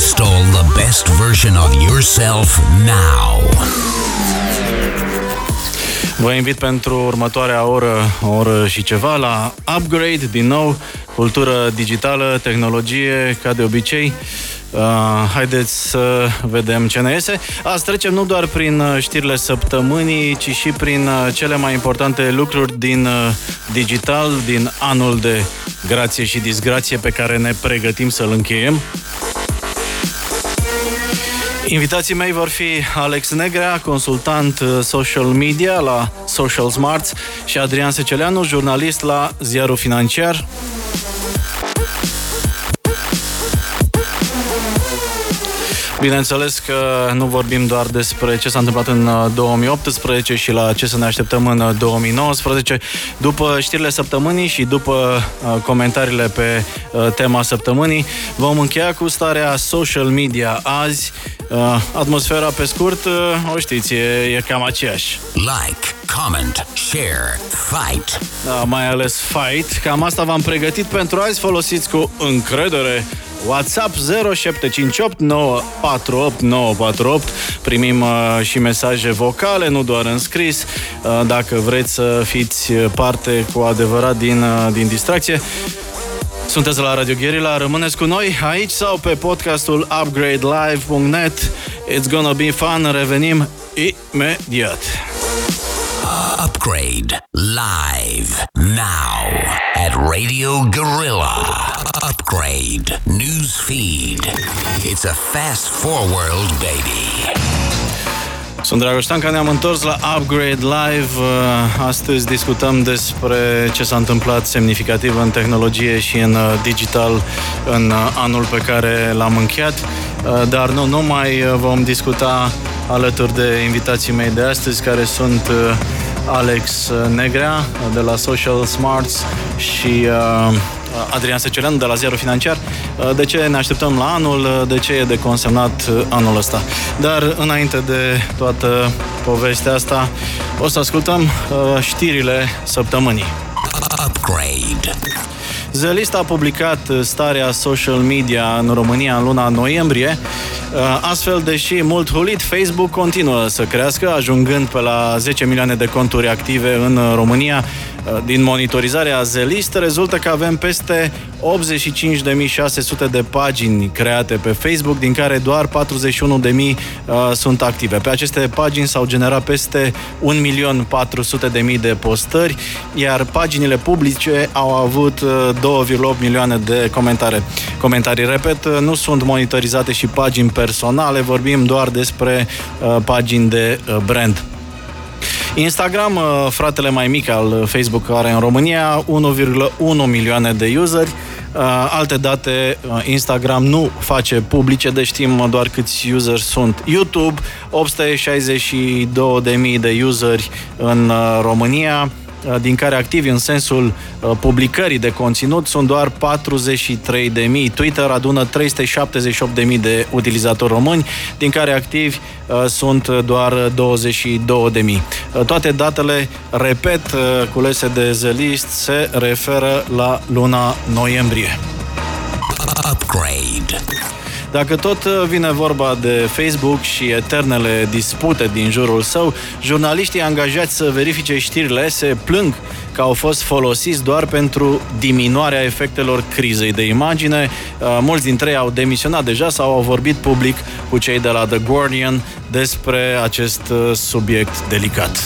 Install the best version of yourself now. Vă invit pentru următoarea oră, o oră și ceva, la Upgrade, din nou, cultură digitală, tehnologie, ca de obicei. Uh, haideți să vedem ce ne iese. Azi trecem nu doar prin uh, știrile săptămânii, ci și prin uh, cele mai importante lucruri din uh, digital, din anul de grație și disgrație pe care ne pregătim să-l încheiem. Invitații mei vor fi Alex Negrea, consultant uh, social media la Social Smarts și Adrian Seceleanu, jurnalist la Ziarul Financiar. Bineînțeles că nu vorbim doar despre ce s-a întâmplat în 2018 uh, și la ce să ne așteptăm în 2019. Uh, după știrile săptămânii și după uh, comentariile pe tema săptămânii, vom încheia cu starea social media azi. Atmosfera, pe scurt, o știți, e, e cam aceeași. Like, comment, share, fight. Da, mai ales fight. Cam asta v-am pregătit pentru azi. Folosiți cu încredere WhatsApp 0758 948 948. Primim uh, și mesaje vocale, nu doar în scris. Uh, dacă vreți să fiți parte cu adevărat din, uh, din distracție. Sunteți la Radio Guerilla, rămâneți cu noi aici sau pe podcastul upgradelive.net. It's gonna be fun, revenim imediat. Upgrade live now at Radio Gorilla. Upgrade news feed. It's a fast forward, baby. Sunt Dragoș Tanca, ne-am întors la Upgrade Live. Uh, astăzi discutăm despre ce s-a întâmplat semnificativ în tehnologie și în uh, digital în uh, anul pe care l-am încheiat. Dar nu numai vom discuta alături de invitații mei de astăzi, care sunt Alex Negrea de la Social Smarts și uh, Adrian Seceleanu de la Ziarul Financiar. Uh, de ce ne așteptăm la anul? Uh, de ce e de consemnat uh, anul ăsta? Dar înainte de toată povestea asta, o să ascultăm uh, știrile săptămânii. Upgrade. Zelist a publicat starea social media în România în luna noiembrie. Astfel, deși mult hulit, Facebook continuă să crească, ajungând pe la 10 milioane de conturi active în România, Uh, din monitorizarea Zelist rezultă că avem peste 85.600 de pagini create pe Facebook, din care doar 41.000 uh, sunt active. Pe aceste pagini s-au generat peste 1.400.000 de postări, iar paginile publice au avut 2,8 uh, milioane de comentare. comentarii. Repet, uh, nu sunt monitorizate și pagini personale, vorbim doar despre uh, pagini de uh, brand. Instagram, uh, fratele mai mic al Facebook are în România 1,1 milioane de useri. Uh, alte date, uh, Instagram nu face publice, deci știm doar câți useri sunt. YouTube, 862.000 de useri în România. Uh, din care activi în sensul uh, publicării de conținut sunt doar 43.000. Twitter adună 378.000 de utilizatori români, din care activi uh, sunt doar 22.000. Toate datele, repet, culese de The List, se referă la luna noiembrie. Upgrade. Dacă tot uh, vine vorba de Facebook și eternele dispute din jurul său, jurnaliștii angajați să verifice știrile se plâng că au fost folosiți doar pentru diminuarea efectelor crizei de imagine. Uh, mulți dintre ei au demisionat deja sau au vorbit public cu cei de la The Guardian despre acest uh, subiect delicat.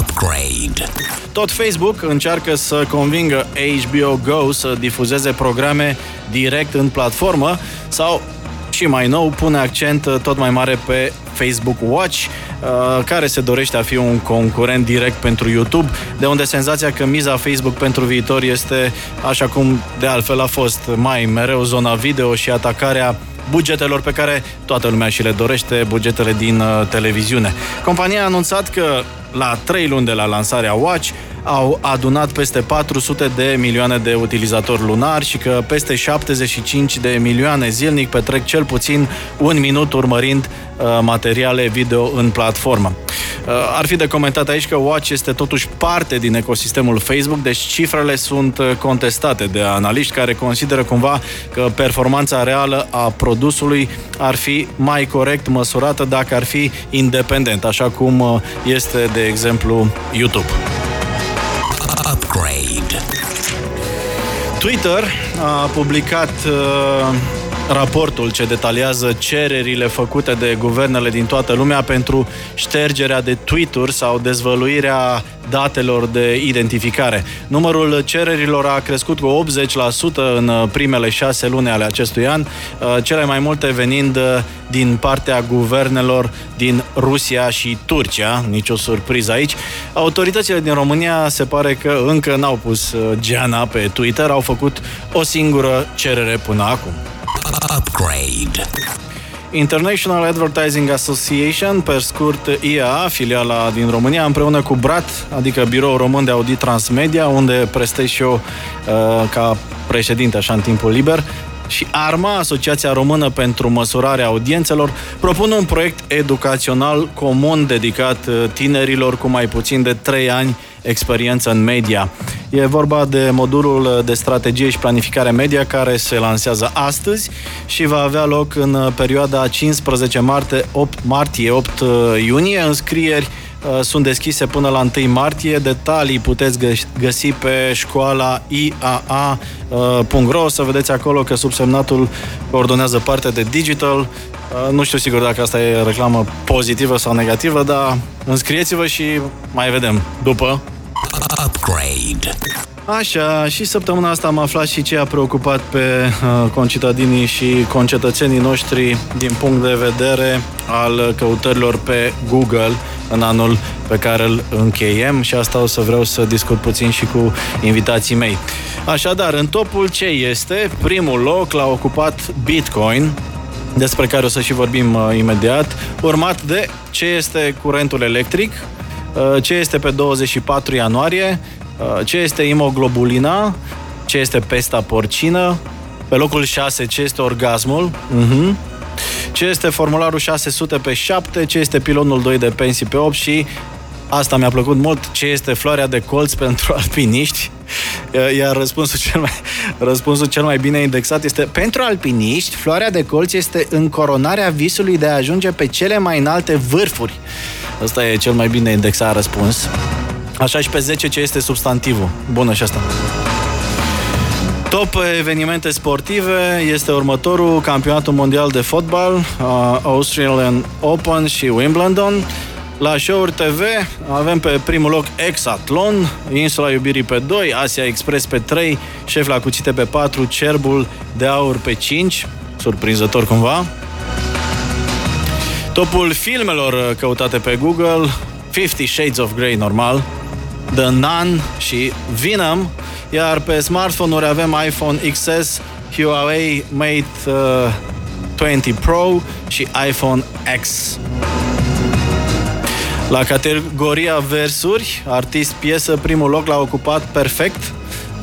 Upgrade. Tot Facebook încearcă să convingă HBO Go să difuzeze programe direct în platformă sau și mai nou pune accent tot mai mare pe Facebook Watch, uh, care se dorește a fi un concurent direct pentru YouTube, de unde senzația că miza Facebook pentru viitor este, așa cum de altfel a fost mai mereu, zona video și atacarea bugetelor pe care toată lumea și le dorește, bugetele din uh, televiziune. Compania a anunțat că la 3 luni de la lansarea Watch au adunat peste 400 de milioane de utilizatori lunari și că peste 75 de milioane zilnic petrec cel puțin un minut urmărind uh, materiale video în platformă. Ar fi de comentat aici că Watch este totuși parte din ecosistemul Facebook, deci cifrele sunt contestate de analiști care consideră cumva că performanța reală a produsului ar fi mai corect măsurată dacă ar fi independent, așa cum este, de exemplu, YouTube. Upgrade. Twitter a publicat uh, raportul ce detaliază cererile făcute de guvernele din toată lumea pentru ștergerea de tweet-uri sau dezvăluirea datelor de identificare. Numărul cererilor a crescut cu 80% în primele șase luni ale acestui an, uh, cele mai multe venind uh, din partea guvernelor din Rusia și Turcia, nicio surpriză aici. Autoritățile din România se pare că încă n-au pus uh, geana pe Twitter, au făcut o singură cerere până acum. Upgrade. International Advertising Association, pe scurt IAA, filiala din România, împreună cu BRAT, adică Biroul Român de Audit Transmedia, unde prestez și eu uh, ca președinte așa în timpul liber, și ARMA, Asociația Română pentru Măsurarea Audiențelor, propun un proiect educațional comun dedicat uh, tinerilor cu mai puțin de 3 ani experiență în media. E vorba de modulul de strategie și planificare media care se lansează astăzi și va avea loc în perioada 15 martie 8, martie 8 iunie. Înscrieri uh, sunt deschise până la 1 martie. Detalii puteți găsi pe școala iaa.ro. Să vedeți acolo că subsemnatul coordonează partea de digital. Uh, nu știu sigur dacă asta e reclamă pozitivă sau negativă, dar înscrieți-vă și mai vedem după. Upgrade. Așa, și săptămâna asta am aflat și ce a preocupat pe uh, concitadinii și concetățenii noștri din punct de vedere al căutărilor pe Google în anul pe care îl încheiem și asta o să vreau să discut puțin și cu invitații mei. Așadar, în topul ce este? Primul loc l-a ocupat Bitcoin, despre care o să și vorbim uh, imediat, urmat de ce este curentul electric, uh, ce este pe 24 ianuarie, Uh, ce este imoglobulina, ce este pesta porcină, pe locul 6 ce este orgasmul, uh-huh. Ce este formularul 600 pe 7, ce este pilonul 2 de pensii pe 8 și asta mi-a plăcut mult, ce este floarea de colț pentru alpiniști. Uh, iar răspunsul cel mai, răspunsul cel mai bine indexat este Pentru alpiniști, floarea de colț este încoronarea visului de a ajunge pe cele mai înalte vârfuri. Asta e cel mai bine indexat răspuns. Așa și pe 10 ce este substantivul. Bună și asta. Top evenimente sportive este următorul campionatul mondial de fotbal, uh, Australian Open și Wimbledon. La show TV avem pe primul loc Exatlon, Insula Iubirii pe 2, Asia Express pe 3, Șef la cuțite pe 4, Cerbul de Aur pe 5, surprinzător cumva. Topul filmelor căutate pe Google, Fifty Shades of Grey normal, The Nun și Venom, iar pe smartphone-uri avem iPhone XS, Huawei Mate uh, 20 Pro și iPhone X. La categoria versuri, artist piesă, primul loc l-a ocupat perfect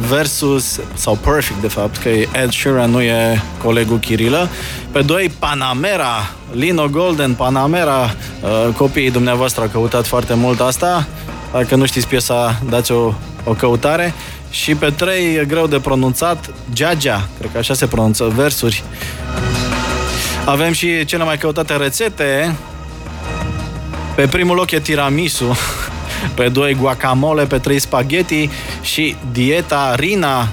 versus, sau perfect de fapt, că Ed Sheeran nu e colegul Chirilă. Pe doi, Panamera, Lino Golden, Panamera, uh, copiii dumneavoastră au căutat foarte mult asta. Dacă nu știți piesa, dați o, o căutare. Și pe trei e greu de pronunțat, Geagea, cred că așa se pronunță, versuri. Avem și cele mai căutate rețete. Pe primul loc e tiramisu, pe doi guacamole, pe trei spaghetti și dieta Rina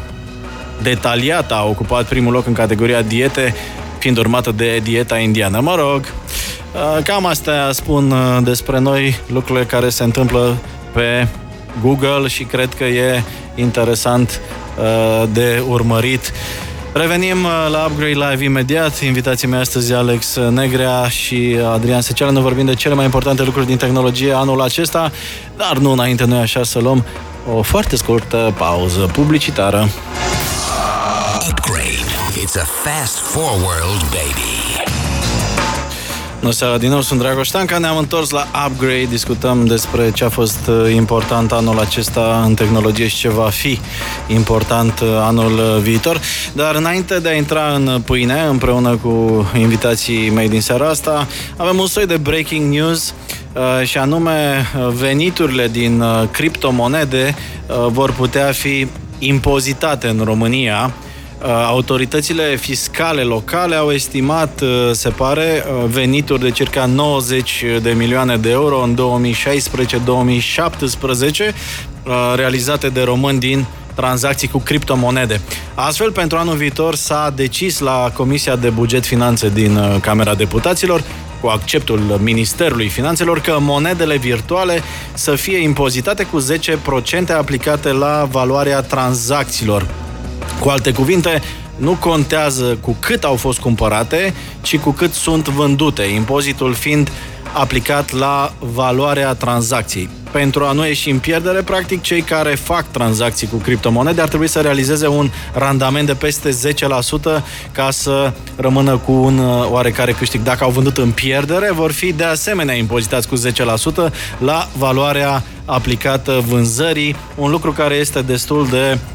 detaliată a ocupat primul loc în categoria diete, fiind urmată de dieta indiană. Mă rog, cam astea spun despre noi lucrurile care se întâmplă pe Google și cred că e interesant uh, de urmărit. Revenim uh, la Upgrade Live imediat. Invitații mei astăzi Alex Negrea și Adrian Seceală. Ne vorbim de cele mai importante lucruri din tehnologie anul acesta, dar nu înainte noi așa să luăm o foarte scurtă pauză publicitară. Upgrade. It's a fast forward, baby. Bună seara din nou, sunt Dragoș Tanca, ne-am întors la Upgrade, discutăm despre ce a fost uh, important anul acesta în tehnologie și ce va fi important uh, anul uh, viitor. Dar înainte de a intra în pâine, împreună cu invitații mei din seara asta, avem un soi de breaking news și anume veniturile din criptomonede vor putea fi impozitate în România Uh, autoritățile fiscale locale au estimat, uh, se pare, uh, venituri de circa 90 de milioane de euro în 2016-2017 realizate de români din tranzacții cu criptomonede. Astfel, pentru anul viitor s-a decis la Comisia de Buget Finanțe din Camera Deputaților cu acceptul Ministerului Finanțelor că monedele virtuale să fie impozitate cu 10% aplicate la valoarea tranzacțiilor cu alte cuvinte, nu contează cu cât au fost cumpărate, ci cu cât sunt vândute, impozitul fiind aplicat la valoarea tranzacției. Pentru a nu ieși în pierdere, practic, cei care fac tranzacții cu criptomonede ar trebui să realizeze un randament de peste 10% ca să rămână cu un uh, oarecare câștig. Dacă au vândut în pierdere, vor fi de asemenea impozitați cu 10% la valoarea aplicată vânzării, un lucru care este destul de Uh,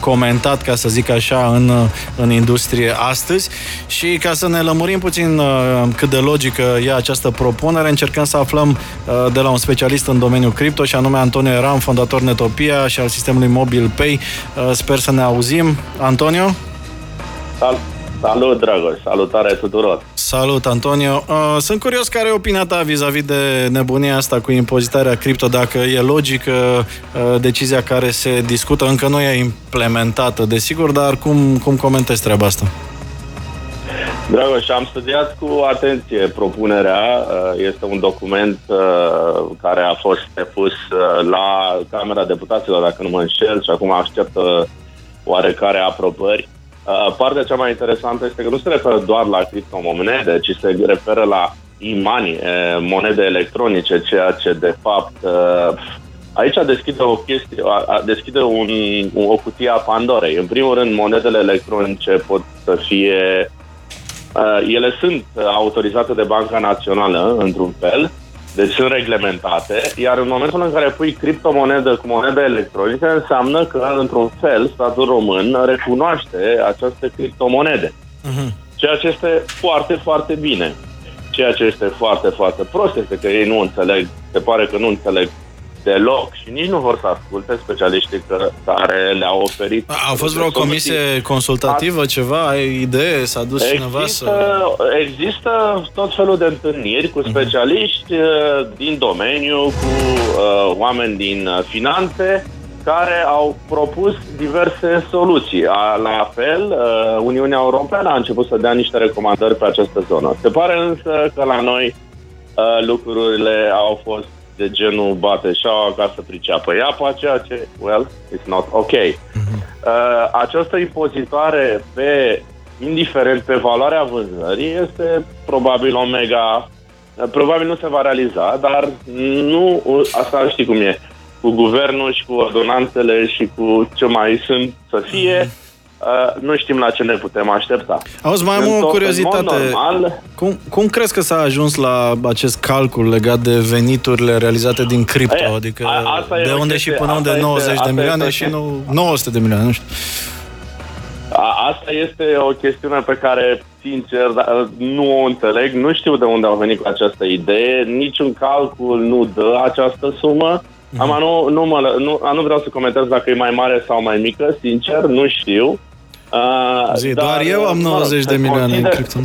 comentat, ca să zic așa, în, uh, în industrie astăzi și ca să ne lămurim puțin uh, cât de logică e această propunere, încercăm să aflăm de la un specialist în domeniul cripto și anume Antonio Eram, fondator Netopia și al sistemului Mobile Pay. Sper să ne auzim. Antonio? Salut! Salut, Dragoș! Salutare tuturor! Salut, Antonio! Uh, sunt curios care e opinia ta vis-a-vis de nebunia asta cu impozitarea cripto, dacă e logică uh, decizia care se discută, încă nu e implementată, desigur, dar cum, cum comentezi treaba asta? Dragoș, am studiat cu atenție propunerea. Uh, este un document care a fost depus la Camera Deputaților, dacă nu mă înșel, și acum aștept oarecare aprobări. Uh, partea cea mai interesantă este că nu se referă doar la criptomonede, ci se referă la e-money, uh, monede electronice, ceea ce de fapt uh, aici deschide o chestie, deschide un, o cutie a Pandorei. În primul rând, monedele electronice pot să fie ele sunt autorizate de Banca Națională, într-un fel, deci sunt reglementate, iar în momentul în care pui criptomonedă cu monedă electronică, înseamnă că, într-un fel, statul român recunoaște aceste criptomonede. Uh-huh. Ceea ce este foarte, foarte bine. Ceea ce este foarte, foarte prost este că ei nu înțeleg, se pare că nu înțeleg deloc și nici nu vor să asculte specialiștii care le-au oferit. A, a fost vreo comisie consultativă, ceva? Ai idee? S-a dus există, cineva să... Există tot felul de întâlniri cu mhm. specialiști uh-huh. din domeniu, cu uh, oameni din uh, finanțe, care au propus diverse soluții. La fel, uh, Uniunea Europeană a început să dea niște recomandări pe această zonă. Se pare însă că la noi uh, lucrurile au fost de genul bate șaua ca să priceapă apa, ceea ce, well, it's not ok. Uh-huh. Uh, această impozitare pe, indiferent pe valoarea vânzării, este probabil o mega, uh, probabil nu se va realiza, dar nu, asta știi cum e, cu guvernul și cu ordonanțele și cu ce mai sunt să fie, uh-huh Uh, nu știm la ce ne putem aștepta. Auzi, mai am o curiozitate. Normal, cum, cum crezi că s-a ajuns la acest calcul legat de veniturile realizate din cripto? Aia, adică a, de unde chestie, și până unde 90 este, de milioane este, și nu 900 de milioane, nu știu. A, asta este o chestiune pe care, sincer, da, nu o înțeleg. Nu știu de unde au venit cu această idee. Niciun calcul nu dă această sumă. Mm-hmm. Am, nu, nu, mă, nu, nu vreau să comentez dacă e mai mare sau mai mică, sincer, nu știu. Uh, Zi, dar, doar eu am 90 de milioane consider... în cripto.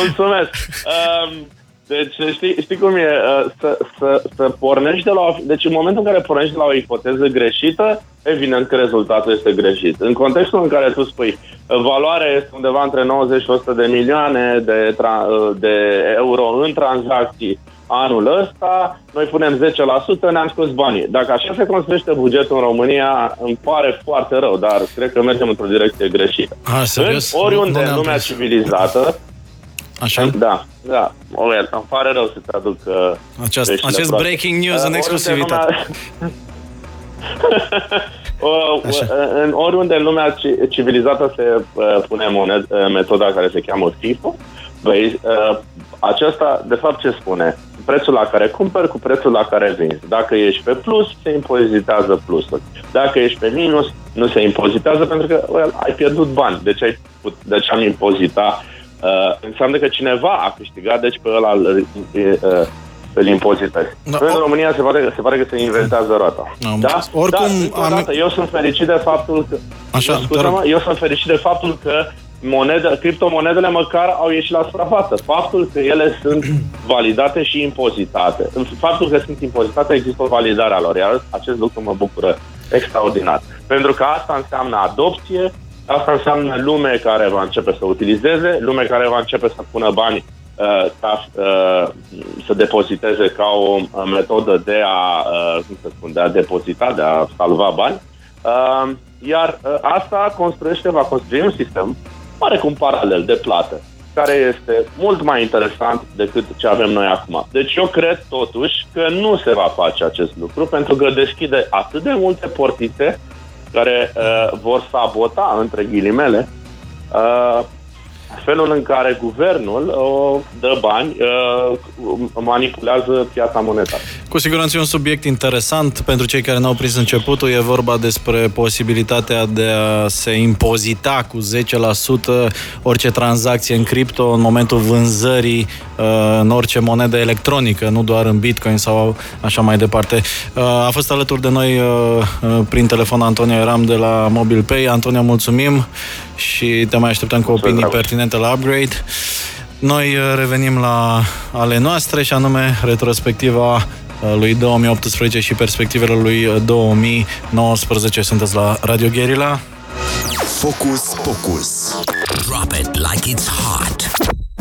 Mulțumesc. Um, deci, știi, știi cum e? Uh, să, să, să pornești de la o, Deci, în momentul în care pornești de la o ipoteză greșită, evident că rezultatul este greșit. În contextul în care tu spui valoarea este undeva între 90 și 100 de milioane de, tra, uh, de euro în tranzacții anul ăsta, noi punem 10%, ne-am scos banii. Dacă așa se construiește bugetul în România, îmi pare foarte rău, dar cred că mergem într-o direcție greșită. A, serios? În oriunde în lumea civilizată, Așa? Da, da. Well, îmi pare rău să-ți aduc uh, Aceast, acest breaking news uh, în exclusivitate. Uh, în oriunde în lumea civilizată se uh, pune moned, uh, metoda care se cheamă FIFO, Băi, uh, aceasta, de fapt, ce spune? Prețul la care cumperi cu prețul la care vinzi. Dacă ești pe plus, se impozitează plusul. Dacă ești pe minus, nu se impozitează pentru că well, ai pierdut bani. Deci, ai, deci am impozita. Uh, înseamnă că cineva a câștigat, deci pe ăla îl, uh, îl impozitezi. Da. În România se pare, se pare că se inventează roata. Da? da? Oricum, da, am... eu sunt fericit de faptul că... Așa, eu, eu sunt fericit de faptul că monede, criptomonedele măcar au ieșit la suprafață. Faptul că ele sunt validate și impozitate. În faptul că sunt impozitate există o validare a lor, iar acest lucru mă bucură extraordinar. Pentru că asta înseamnă adopție, asta înseamnă lume care va începe să utilizeze, lume care va începe să pună bani uh, ca, uh, să depoziteze ca o uh, metodă de a, uh, cum să spun, de a depozita, de a salva bani. Uh, iar uh, asta construiește, va construi un sistem oarecum paralel de plată, care este mult mai interesant decât ce avem noi acum. Deci eu cred totuși că nu se va face acest lucru pentru că deschide atât de multe portițe care uh, vor sabota, între ghilimele, uh, felul în care guvernul uh, dă bani, uh, manipulează piața monetară. Cu siguranță e un subiect interesant pentru cei care n-au prins începutul. E vorba despre posibilitatea de a se impozita cu 10% orice tranzacție în cripto în momentul vânzării uh, în orice monedă electronică, nu doar în Bitcoin sau așa mai departe. Uh, a fost alături de noi uh, uh prin telefon Antonio Eram de la MobilePay. Antonio, mulțumim și te mai așteptăm cu opinii pertinente la Upgrade. Noi uh, revenim la ale noastre și anume retrospectiva uh, lui 2018 și perspectivele lui 2019. Sunteți la Radio Guerilla. Focus, focus. Drop it like it's hot.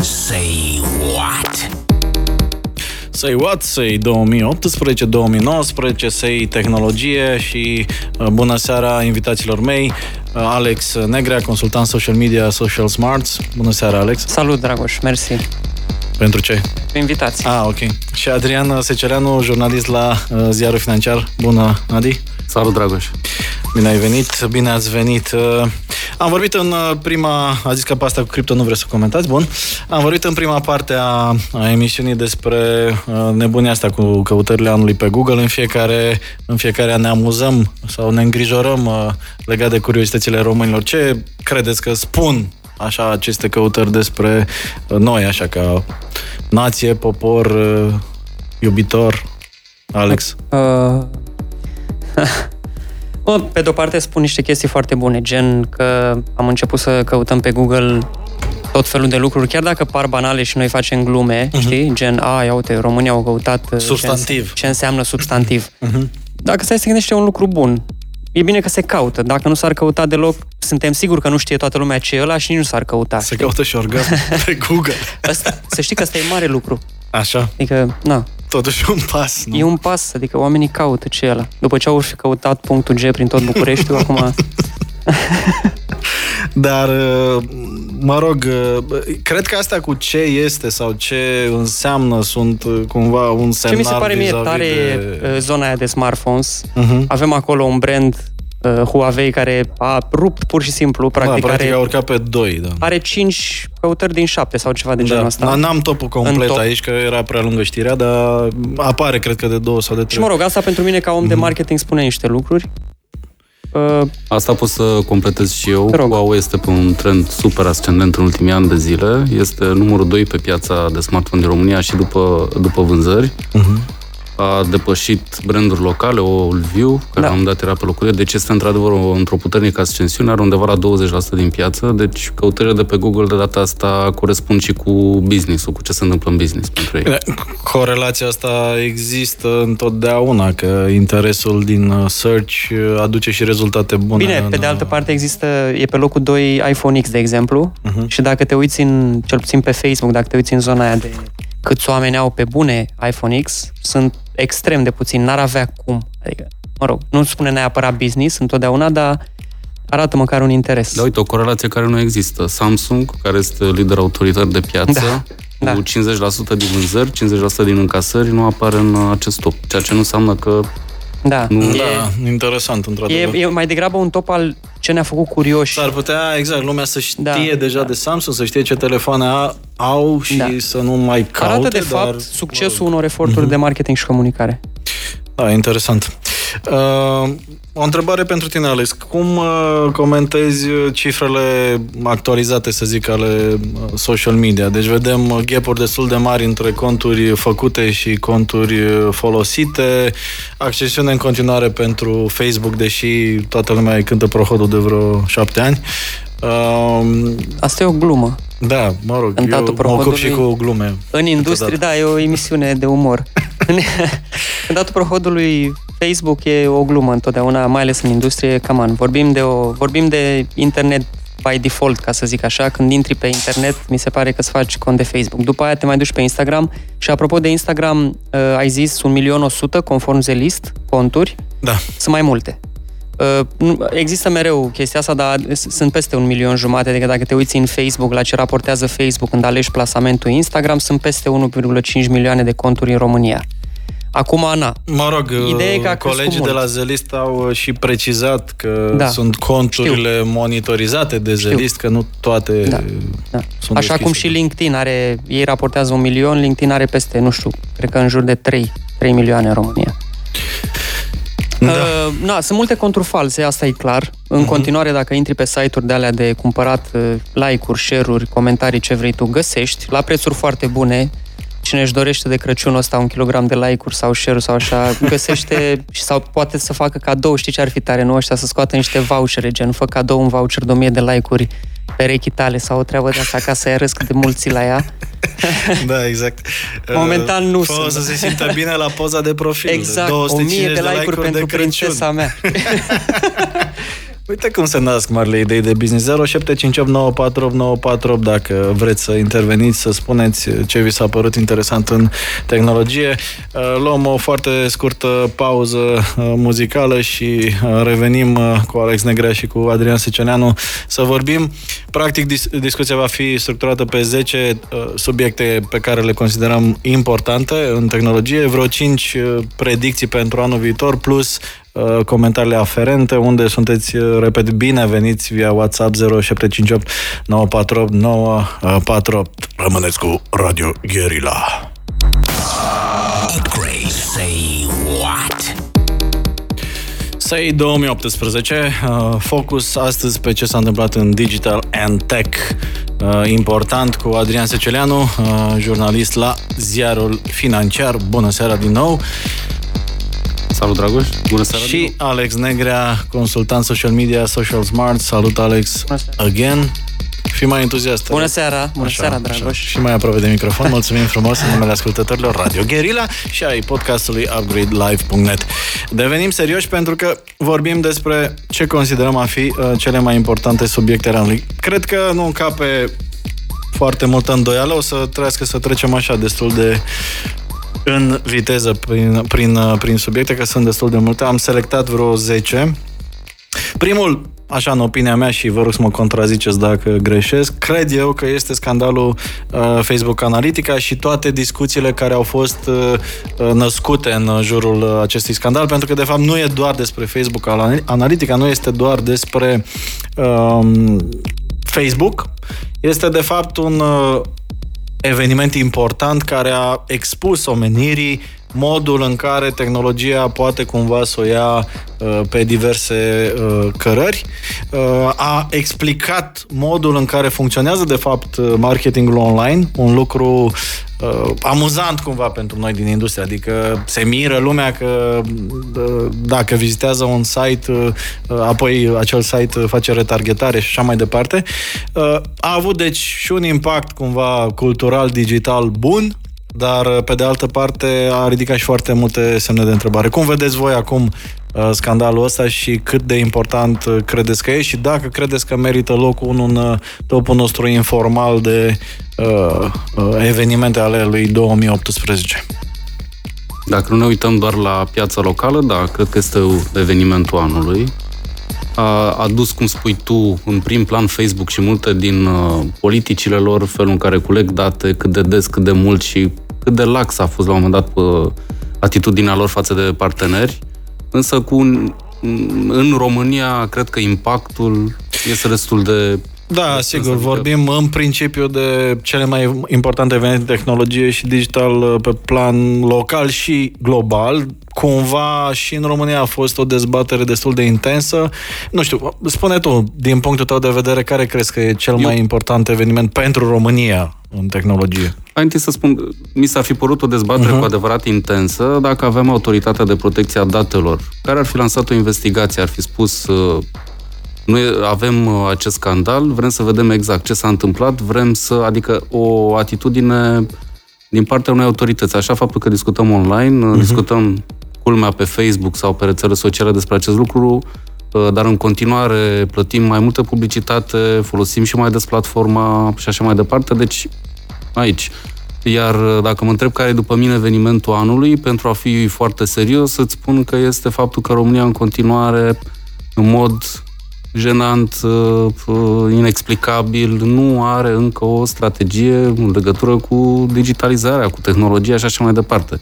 Say what? Say What, Say 2018, 2019, Say Tehnologie și uh, bună seara invitațiilor mei, uh, Alex Negrea, consultant social media Social Smarts. Bună seara, Alex! Salut, Dragoș, mersi! Pentru ce? invitație. Ah, ok. Și Adrian Secereanu, jurnalist la uh, Ziarul Financiar. Bună, Adi! Salut, Dragoș! Bine ai venit, bine ați venit. Uh, am vorbit în uh, prima, a zis că pe asta cu cripto nu vreți să comentați, bun. Am vorbit în prima parte a, a emisiunii despre uh, nebunia asta cu căutările anului pe Google. În fiecare, în fiecare an ne amuzăm sau ne îngrijorăm legat de curiozitățile românilor. Ce credeți că spun așa aceste căutări despre noi, așa ca nație, popor, iubitor, Alex? Uh... Bă, pe de-o parte spun niște chestii foarte bune, gen că am început să căutăm pe Google tot felul de lucruri, chiar dacă par banale și noi facem glume, uh-huh. știi? Gen, a, ia uite, România au căutat... Uh, substantiv. Ce, înseamnă substantiv. Uh-huh. Dacă stai să gândești, e un lucru bun. E bine că se caută. Dacă nu s-ar căuta deloc, suntem siguri că nu știe toată lumea ce e ăla și nici nu s-ar căuta. Se știi? caută și orgasm pe Google. Asta, să știi că asta e mare lucru. Așa. Adică, na, Totuși un pas, nu? E un pas, adică oamenii caută ce e ăla. După ce au fi căutat punctul G prin tot Bucureștiul, acum... Dar, uh, mă rog, uh, cred că asta cu ce este sau ce înseamnă sunt uh, cumva un semnal Ce mi se pare mie tare de... zona aia de smartphones. Uh-huh. Avem acolo un brand uh, Huawei care a rupt pur și simplu. Practic, da, practic are, a urcat pe 2. Da. Are 5 căutări din 7 sau ceva de da. genul ăsta. N-am topul complet top. aici, că era prea lungă știrea, dar apare, cred că, de 2 sau de 3. Și mă rog, asta pentru mine ca om mm-hmm. de mhm. marketing spune niște lucruri. Uh, Asta pot să completez și eu. Huawei este pe un trend super ascendent în ultimii ani de zile. Este numărul 2 pe piața de smartphone din România și după, după vânzări. Uh-huh a depășit branduri locale, o View, care da. am dat era pe locul deci este într-adevăr o, într-o puternică ascensiune, are undeva la 20% din piață, deci căutările de pe Google de data asta corespund și cu business-ul, cu ce se întâmplă în business pentru ei. Corelația asta există întotdeauna, că interesul din uh, search uh, aduce și rezultate bune. Bine, pe de uh, altă parte există, e pe locul 2 iPhone X, de exemplu, uh-huh. și dacă te uiți în, cel puțin pe Facebook, dacă te uiți în zona aia de câți oameni au pe bune iPhone X, sunt extrem de puțin, n-ar avea cum. Adică, mă rg, nu spune neapărat business întotdeauna, dar arată măcar un interes. Da, uite, o corelație care nu există. Samsung, care este lider autoritar de piață, da, cu da. 50% din vânzări, 50% din încasări, nu apare în acest top. Ceea ce nu înseamnă că Da. Nu, e, da, interesant, într-adevăr. E, e mai degrabă un top al ce ne-a făcut curioși. S-ar putea, exact, lumea să știe da, deja da. de Samsung, să știe ce telefoane au și da. să nu mai caute. Arată, de dar... fapt, succesul unor eforturi uh-huh. de marketing și comunicare. Da, interesant. Uh, o întrebare pentru tine, Alex. Cum uh, comentezi cifrele actualizate, să zic, ale uh, social media? Deci vedem uh, gap destul de mari între conturi făcute și conturi uh, folosite, accesiune în continuare pentru Facebook, deși toată lumea îi cântă prohodul de vreo șapte ani. Uh, Asta e o glumă. Da, mă rog, în eu mă ocup și cu glume. În industrie, da, e o emisiune de umor. în datul prohodului Facebook e o glumă întotdeauna, mai ales în industrie, cam an. Vorbim de, o, vorbim de internet by default, ca să zic așa, când intri pe internet, mi se pare că îți faci cont de Facebook. După aia te mai duci pe Instagram și apropo de Instagram, uh, ai zis 1.100.000 conform Zelist, conturi. Da. Sunt mai multe. Uh, există mereu chestia asta, dar sunt peste un milion jumate, adică dacă te uiți în Facebook, la ce raportează Facebook când alegi plasamentul Instagram, sunt peste 1,5 milioane de conturi în România. Acum, Ana. Mă rog, ideea e că colegii de la Zelist au uh, și precizat că da. sunt conturile Știu. monitorizate de Zelist, Știu. că nu toate da. Da. sunt Așa deschise. cum și LinkedIn are, ei raportează un milion, LinkedIn are peste, nu știu, cred că în jur de 3, 3 milioane în România. Da. Uh, na, sunt multe conturi false, asta e clar. În uh-huh. continuare, dacă intri pe site-uri de alea de cumpărat uh, like-uri, share-uri, comentarii, ce vrei tu, găsești la prețuri foarte bune cine își dorește de Crăciun ăsta un kilogram de like-uri sau share sau așa, găsește și sau poate să facă cadou, știi ce ar fi tare, nu? Ăștia să scoată niște vouchere, gen fă cadou un voucher de 1000 de like-uri perechii tale sau o treabă de asta ca să-i arăți de mulți la ea. Da, exact. Momentan nu Fă sunt. să se simtă bine la poza de profil. Exact, 1000 de like-uri, like-uri pentru de prințesa mea. Uite cum se nasc marile idei de business. 0758948948 dacă vreți să interveniți, să spuneți ce vi s-a părut interesant în tehnologie. Uh, luăm o foarte scurtă pauză uh, muzicală și uh, revenim cu Alex Negrea și cu Adrian Seceneanu să vorbim. Practic, discuția va fi structurată pe 10 subiecte pe care le considerăm importante în tehnologie, vreo 5 predicții pentru anul viitor, plus Uh, comentariile aferente, unde sunteți, uh, repet, bine veniți via WhatsApp 0758 948 948. Rămâneți cu Radio Guerilla. Upgrade, say what? Say 2018, uh, focus astăzi pe ce s-a întâmplat în Digital and Tech. Uh, important cu Adrian Seceleanu, uh, jurnalist la ziarul financiar. Bună seara din nou! Salut, Dragoș! Bună seara! Și Alex Negrea, consultant social media, Social Smart. Salut, Alex! Again! Fi mai entuziast. Bună seara! Bună așa, seara, Dragoș! Așa. Și mai aproape de microfon. Mulțumim frumos în numele ascultătorilor Radio Guerilla și ai podcastului upgradelive.net. Devenim serioși pentru că vorbim despre ce considerăm a fi uh, cele mai importante subiecte ale anului. Cred că nu încape foarte multă îndoială, o să trească să trecem așa destul de în viteză prin, prin, prin subiecte, că sunt destul de multe. Am selectat vreo 10. Primul, așa în opinia mea și vă rog să mă contraziceți dacă greșesc, cred eu că este scandalul uh, Facebook Analytica și toate discuțiile care au fost uh, uh născute în jurul acestui scandal, pentru că de fapt nu e doar despre Facebook Analytica, nu este doar despre uh, Facebook, este de fapt un uh, eveniment important care a expus omenirii modul în care tehnologia poate cumva să o ia uh, pe diverse uh, cărări. Uh, a explicat modul în care funcționează de fapt marketingul online, un lucru uh, amuzant cumva pentru noi din industrie, adică se miră lumea că uh, dacă vizitează un site, uh, apoi acel site face retargetare și așa mai departe. Uh, a avut deci și un impact cumva cultural, digital bun, dar uh, pe de altă parte a ridicat și foarte multe semne de întrebare. Cum vedeți voi acum uh, scandalul ăsta și cât de important uh, credeți că e și dacă credeți că merită locul în topul nostru informal de uh, evenimente ale lui 2018? Dacă nu ne uităm doar la piața locală, da, cred că este evenimentul anului a adus, cum spui tu, în prim plan Facebook și multe din uh, politicile lor, felul în care culeg date, cât de des, cât de mult și cât de lax a fost la un moment dat uh, atitudinea lor față de parteneri. însă cu un, în România cred că impactul este destul de da, sigur, vorbim în principiu de cele mai importante evenimente de tehnologie și digital uh, pe plan local și global. Cumva și în România a fost o dezbatere destul de intensă. Nu știu, spune tu, din punctul tău de vedere, care crezi că e cel Eu... mai important eveniment pentru România în tehnologie? Hai întâi să spun, mi s-ar fi părut o dezbatere uh-huh. cu adevărat intensă dacă avem autoritatea de protecție a datelor, care ar fi lansat o investigație, ar fi spus uh, noi avem uh, acest scandal, vrem să vedem exact ce s-a întâmplat, vrem să, adică o atitudine din partea unei autorități. Așa faptul că discutăm online, uh-huh. discutăm culmea pe Facebook sau pe rețele sociale despre acest lucru, uh, dar în continuare plătim mai multă publicitate, folosim și mai des platforma și așa mai departe, deci aici. Iar uh, dacă mă întreb care e după mine evenimentul anului, pentru a fi foarte serios, să-ți spun că este faptul că România în continuare, în mod jenant, uh, uh, inexplicabil, nu are încă o strategie în legătură cu digitalizarea, cu tehnologia și așa mai departe.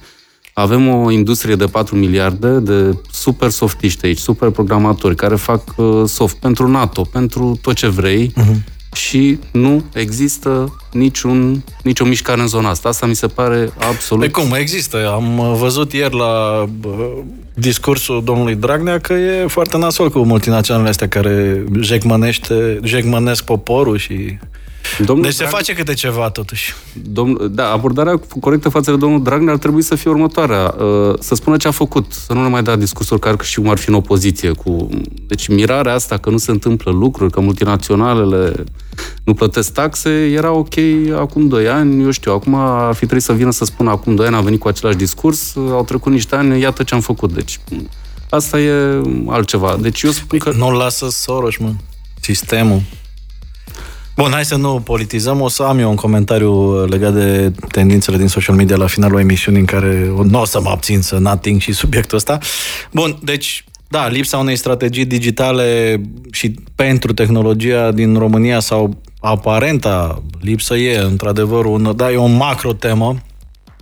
Avem o industrie de 4 miliarde de super softiști aici, super programatori care fac uh, soft pentru NATO, pentru tot ce vrei, uh-huh și nu există niciun, nicio mișcare în zona asta. Asta mi se pare absolut... Pe cum? Există. Am văzut ieri la discursul domnului Dragnea că e foarte nasol cu multinaționalele astea care jecmănește, jecmănesc poporul și Domnul deci Drag... se face câte ceva, totuși. Domn... Da, abordarea corectă față de domnul Dragnea ar trebui să fie următoarea. Uh, să spună ce a făcut, să nu ne mai da discursuri care și cum ar fi în opoziție. Cu... Deci mirarea asta că nu se întâmplă lucruri, că multinaționalele nu plătesc taxe, era ok acum 2 ani, eu știu, acum ar fi trebuit să vină să spună acum 2 ani, am venit cu același discurs, au trecut niște ani, iată ce am făcut. Deci asta e altceva. Deci eu spun că... Nu lasă Soros, mă. Sistemul. Bun, hai să nu politizăm. O să am eu un comentariu legat de tendințele din social media la finalul emisiunii în care nu o să mă abțin să n și subiectul ăsta. Bun, deci da, lipsa unei strategii digitale și pentru tehnologia din România sau aparenta lipsă e, într-adevăr, un, da, e o macro temă.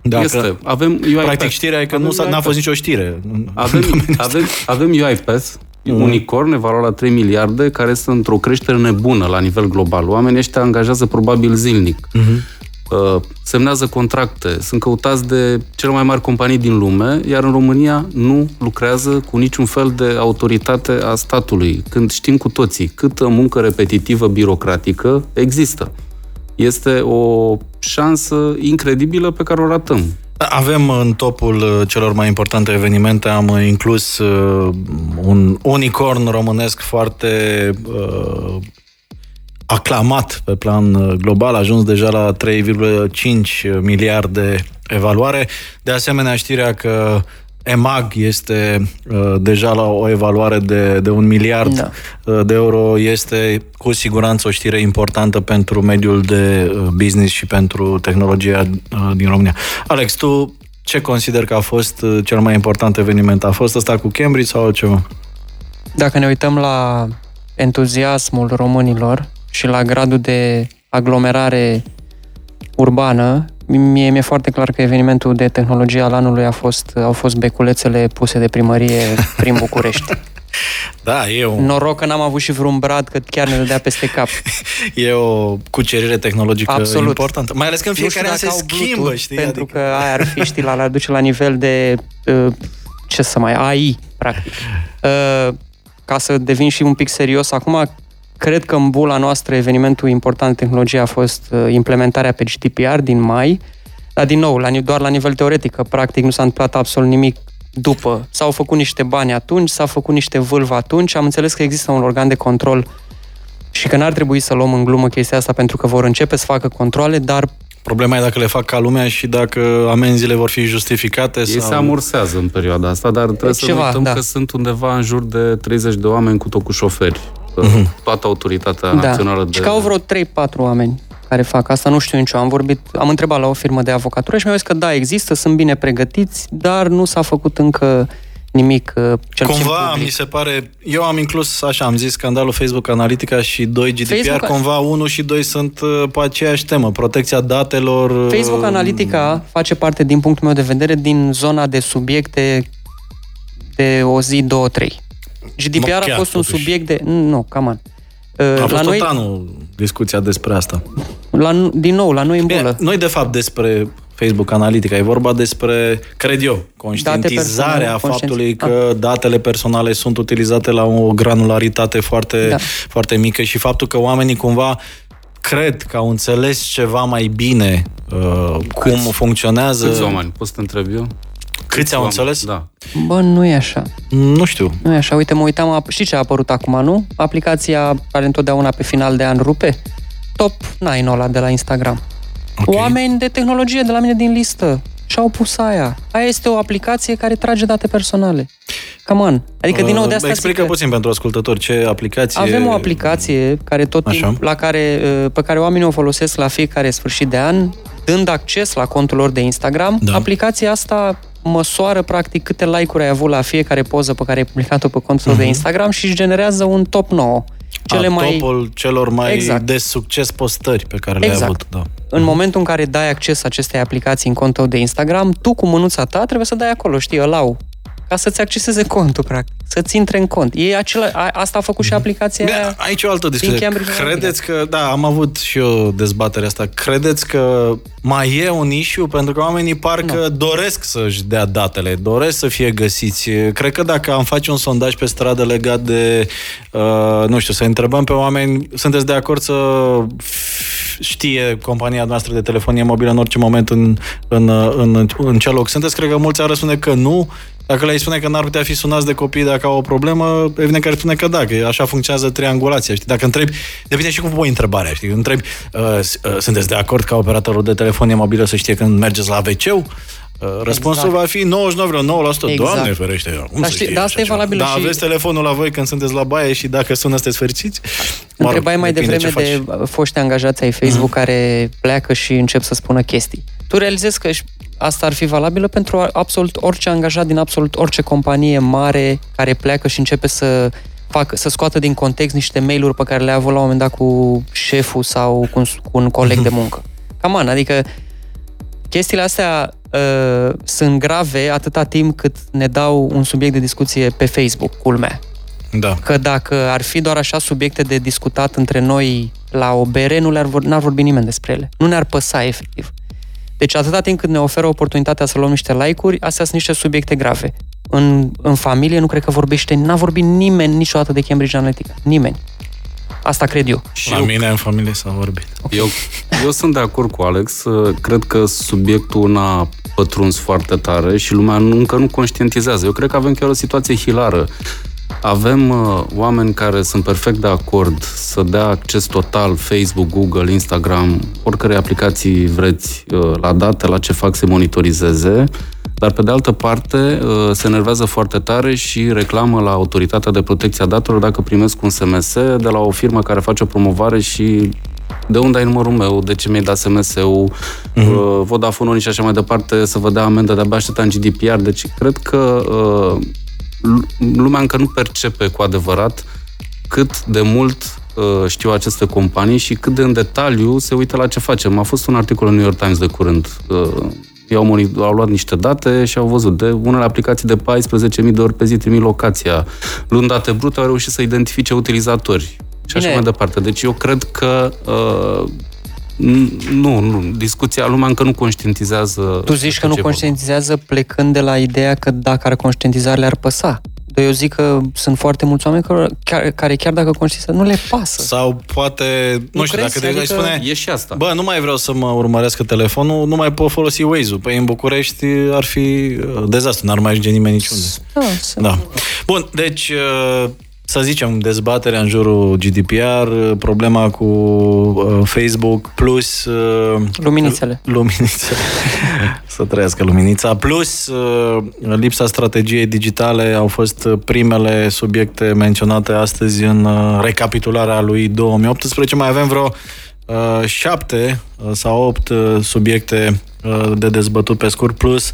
Dacă, este. Avem UiPath. Practic știrea e că avem nu n-a fost nicio știre. Avem, avem, avem UiPath, mm. unicorn valoare la 3 miliarde, care sunt într-o creștere nebună la nivel global. Oamenii ăștia angajează probabil zilnic. Mm-hmm. Uh, semnează contracte, sunt căutați de cele mai mari companii din lume, iar în România nu lucrează cu niciun fel de autoritate a statului, când știm cu toții câtă muncă repetitivă birocratică există. Este o șansă incredibilă pe care o ratăm. Avem în topul uh, celor mai importante evenimente, am inclus uh, un unicorn românesc foarte uh, aclamat pe plan uh, global, a ajuns deja la 3,5 miliarde evaluare. De asemenea, știrea că EMAG este uh, deja la o evaluare de, de un miliard da. Uh, de euro. Este cu siguranță o știre importantă pentru mediul de uh, business și pentru tehnologia uh, din România. Alex, tu ce consider că a fost uh, cel mai important eveniment? A fost ăsta cu Cambridge sau altceva? Dacă ne uităm la entuziasmul românilor și la gradul de aglomerare urbană, mie mi-e foarte clar că evenimentul de tehnologie al anului a fost, au fost beculețele puse de primărie prin București. Da, e o... Noroc că n-am avut și vreun brad, că chiar ne dădea peste cap. e o cucerire tehnologică Absolut. importantă. Mai ales că în fiecare an se schimbă, știi? Pentru adică... că aia ar fi, știi, la aduce la nivel de, uh, ce să mai, AI, practic. Uh, ca să devin și un pic serios, acum Cred că în bula noastră evenimentul important în tehnologie a fost uh, implementarea pe GDPR din mai, dar din nou, la, doar la nivel teoretic, că practic nu s-a întâmplat absolut nimic după. S-au făcut niște bani atunci, s-au făcut niște vâlvă atunci, am înțeles că există un organ de control și că n-ar trebui să luăm în glumă chestia asta pentru că vor începe să facă controle, dar Problema e dacă le fac ca lumea și dacă amenziile vor fi justificate. Ei sau... se amorsează în perioada asta, dar trebuie Ceva, să nu uităm da. că sunt undeva în jur de 30 de oameni cu tot cu șoferi uh-huh. toată autoritatea da. națională de... Și că au vreo 3-4 oameni care fac asta, nu știu nicio. Am vorbit, am întrebat la o firmă de avocatură și mi-au zis că da, există, sunt bine pregătiți, dar nu s-a făcut încă nimic uh, cel Cumva, mi se pare, eu am inclus, așa, am zis, scandalul Facebook Analytica și 2 GDPR, Facebook... cumva 1 și 2 sunt uh, pe aceeași temă, protecția datelor. Uh, Facebook Analytica face parte, din punctul meu de vedere, din zona de subiecte de o zi, două, trei. GDPR a fost un totuși. subiect de... Nu, cam an. A la fost noi, tot anul discuția despre asta. La, din nou, la noi în bolă. Noi, de fapt, despre Facebook Analytica. E vorba despre, cred eu, conștientizarea faptului că ah. datele personale sunt utilizate la o granularitate foarte, da. foarte mică și faptul că oamenii cumva cred că au înțeles ceva mai bine uh, cum Câți, funcționează. Câți oameni? Poți să întreb eu? Câți au înțeles? Da. Bă, nu e așa. Nu știu. Nu e așa. Uite, mă uitam, știi ce a apărut acum, nu? Aplicația care întotdeauna pe final de an rupe. Top 9 ăla de la Instagram. Okay. Oameni de tehnologie de la mine din listă și-au pus aia. Aia este o aplicație care trage date personale. Come on. Adică, din nou, de asta Explică că... puțin pentru ascultători ce aplicație... Avem o aplicație care tot timp, la care, uh, pe care oamenii o folosesc la fiecare sfârșit de an, dând acces la contul lor de Instagram. Da. Aplicația asta măsoară practic câte like-uri ai avut la fiecare poză pe care ai publicat-o pe contul uh-huh. de Instagram și își generează un top 9 cele A, mai... topul celor mai exact. de succes postări pe care le-ai exact. avut. Da. În momentul în care dai acces acestei aplicații în contul de Instagram, tu cu mânuța ta trebuie să dai acolo, știi, ălau, ca să-ți acceseze contul, practic, să-ți intre în cont. E acela, a, asta a făcut și aplicația Bine, Aici o altă discuție. Credeți că, da, am avut și eu dezbaterea asta, credeți că mai e un issue? Pentru că oamenii parcă no. doresc să-și dea datele, doresc să fie găsiți. Cred că dacă am face un sondaj pe stradă legat de, uh, nu știu, să întrebăm pe oameni, sunteți de acord să știe compania noastră de telefonie mobilă în orice moment în, în, în, în ce loc sunteți? Cred că mulți ar răspunde că nu dacă le-ai spune că n-ar putea fi sunați de copii dacă au o problemă, evident că ar spune că da, că așa funcționează triangulația. Știi? Dacă întrebi, depinde și cum pui întrebarea. Știi? Întrebi, uh, uh, sunteți de acord ca operatorul de telefonie mobilă să știe când mergeți la wc Uh, răspunsul exact. va fi 99,9%. Exact. Doamne ferește, cum Dar să știi, da, asta e valabil Da, și... aveți telefonul la voi când sunteți la baie și dacă sună sunteți fericiți? Întrebai mai devreme de foști angajați ai Facebook mm-hmm. care pleacă și încep să spună chestii. Tu realizezi că asta ar fi valabilă pentru absolut orice angajat din absolut orice companie mare care pleacă și începe să fac, să scoată din context niște mail-uri pe care le-a avut la un moment dat cu șeful sau cu un, cu un coleg de muncă. Cam an, adică chestiile astea uh, sunt grave atâta timp cât ne dau un subiect de discuție pe Facebook, culmea. Da. Că dacă ar fi doar așa subiecte de discutat între noi la o bere, nu le-ar n-ar vorbi nimeni despre ele. Nu ne-ar păsa, efectiv. Deci atâta timp cât ne oferă oportunitatea să luăm niște like-uri, astea sunt niște subiecte grave. În, în familie nu cred că vorbește, n-a vorbit nimeni niciodată de Cambridge Analytica. Nimeni. Asta cred eu. Și la eu, mine în familie s-a vorbit. Eu, eu sunt de acord cu Alex. Cred că subiectul n-a pătruns foarte tare și lumea nu, încă nu conștientizează. Eu cred că avem chiar o situație hilară. Avem uh, oameni care sunt perfect de acord să dea acces total Facebook, Google, Instagram, oricare aplicații vreți uh, la date, la ce fac să monitorizeze, dar pe de altă parte uh, se enervează foarte tare și reclamă la Autoritatea de Protecție a Datelor dacă primesc un SMS de la o firmă care face o promovare și de unde ai numărul meu, de ce mi-ai dat SMS-ul, uh-huh. Vodafone și așa mai departe, să vă dea amendă, de-abia așteptam GDPR. Deci cred că uh, lumea încă nu percepe cu adevărat cât de mult uh, știu aceste companii și cât de în detaliu se uită la ce facem. A fost un articol în New York Times de curând. Uh, ei au, au luat niște date și au văzut de unele aplicații de 14.000 de ori pe zi trimit locația. Luând date brute, au reușit să identifice utilizatori și așa mai departe. Deci eu cred că uh, nu, nu, discuția, lumea încă nu conștientizează. Tu zici că nu conștientizează plecând de la ideea că dacă ar conștientiza le-ar păsa. Dar eu zic că sunt foarte mulți oameni care chiar, care chiar dacă conștientizează, nu le pasă. Sau poate, nu, nu știu, crezi? dacă adică... spune, e și asta. Bă, nu mai vreau să mă urmăresc telefonul, nu mai pot folosi Waze-ul. Păi în București ar fi uh, dezastru, n-ar mai ajunge nimeni niciunde. Da, da. Bun, deci uh, să zicem, dezbaterea în jurul GDPR, problema cu uh, Facebook, plus... Uh, luminițele. Luminițele. să trăiască luminița. Plus uh, lipsa strategiei digitale au fost primele subiecte menționate astăzi în uh, recapitularea lui 2018. Mai avem vreo uh, șapte uh, sau opt uh, subiecte uh, de dezbătut pe scurt, plus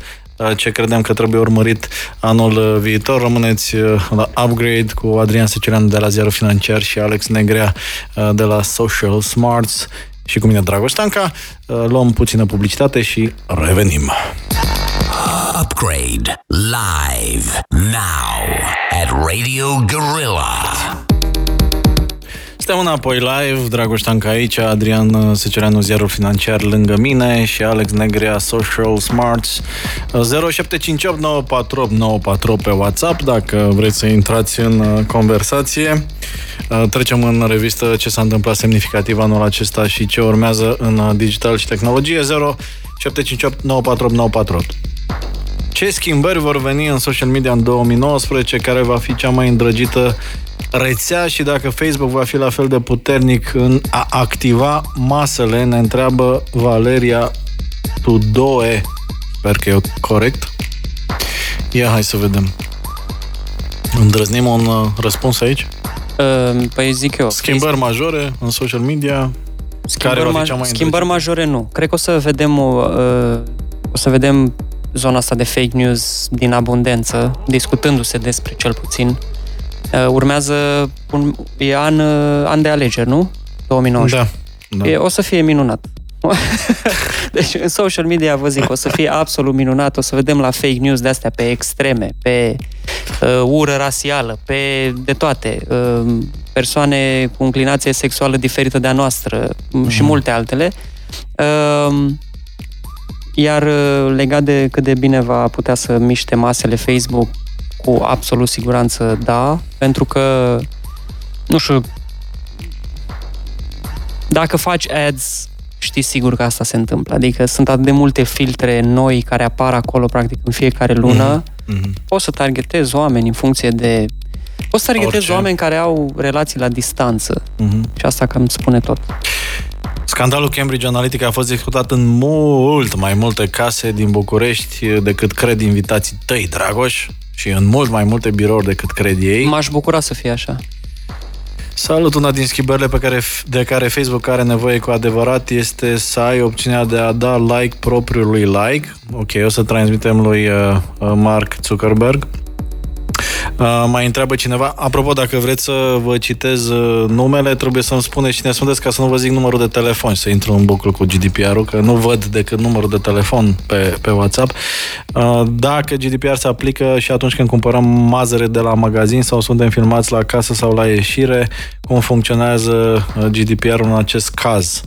ce credem că trebuie urmărit anul viitor. Rămâneți uh, la Upgrade cu Adrian Secerean de la Ziarul Financiar și Alex Negrea uh, de la Social Smarts și cu mine Dragoș Tanca. Uh, luăm puțină publicitate și revenim. Upgrade live now at Radio Guerrilla. Suntem înapoi live, Dragoș Tanca aici, Adrian Secereanu, Ziarul Financiar lângă mine și Alex Negrea, Social Smarts. 0758 pe WhatsApp dacă vreți să intrați în uh, conversație. Uh, trecem în revistă ce s-a întâmplat semnificativ anul acesta și ce urmează în uh, digital și tehnologie. 0758 Ce schimbări vor veni în social media în 2019, care va fi cea mai îndrăgită rețea și dacă Facebook va fi la fel de puternic în a activa masele, ne întreabă Valeria Tudoe. Sper că e corect. Ia, hai să vedem. Îndrăznim un uh, răspuns aici? Uh, păi zic eu. Schimbări majore în social media? Schimbări, care va fi cea mai schimbări majore nu. Cred că o să vedem o, uh, o să vedem zona asta de fake news din abundență, discutându-se despre cel puțin Uh, urmează un, e an, uh, an de alegeri, nu? 2019. Da. da. E, o să fie minunat. deci în social media vă zic, o să fie absolut minunat, o să vedem la fake news de astea pe extreme, pe uh, ură rasială, pe de toate, uh, persoane cu inclinație sexuală diferită de a noastră mm. și multe altele. Uh, iar uh, legat de cât de bine va putea să miște masele Facebook cu absolut siguranță da, pentru că, nu știu, dacă faci ads, știi sigur că asta se întâmplă. Adică sunt atât de multe filtre noi care apar acolo, practic, în fiecare lună. Mm-hmm. Poți să targetezi oameni în funcție de... Poți să targetezi Orice. oameni care au relații la distanță. Mm-hmm. Și asta cam spune tot. Scandalul Cambridge Analytica a fost discutat în mult mai multe case din București decât cred invitații tăi, Dragoș și în mult mai multe birouri decât cred ei. M-aș bucura să fie așa. Salut! Una din schimbările pe care, de care Facebook are nevoie cu adevărat este să ai opțiunea de a da like propriului like. Ok, o să transmitem lui uh, uh Mark Zuckerberg. Uh, mai întreabă cineva, apropo, dacă vreți să vă citez uh, numele, trebuie să-mi spuneți cine sunteți ca să nu vă zic numărul de telefon, să intru în buclu cu GDPR-ul, că nu văd decât numărul de telefon pe, pe WhatsApp. Uh, dacă GDPR se aplică și atunci când cumpărăm mazăre de la magazin sau suntem filmați la casă sau la ieșire, cum funcționează GDPR-ul în acest caz?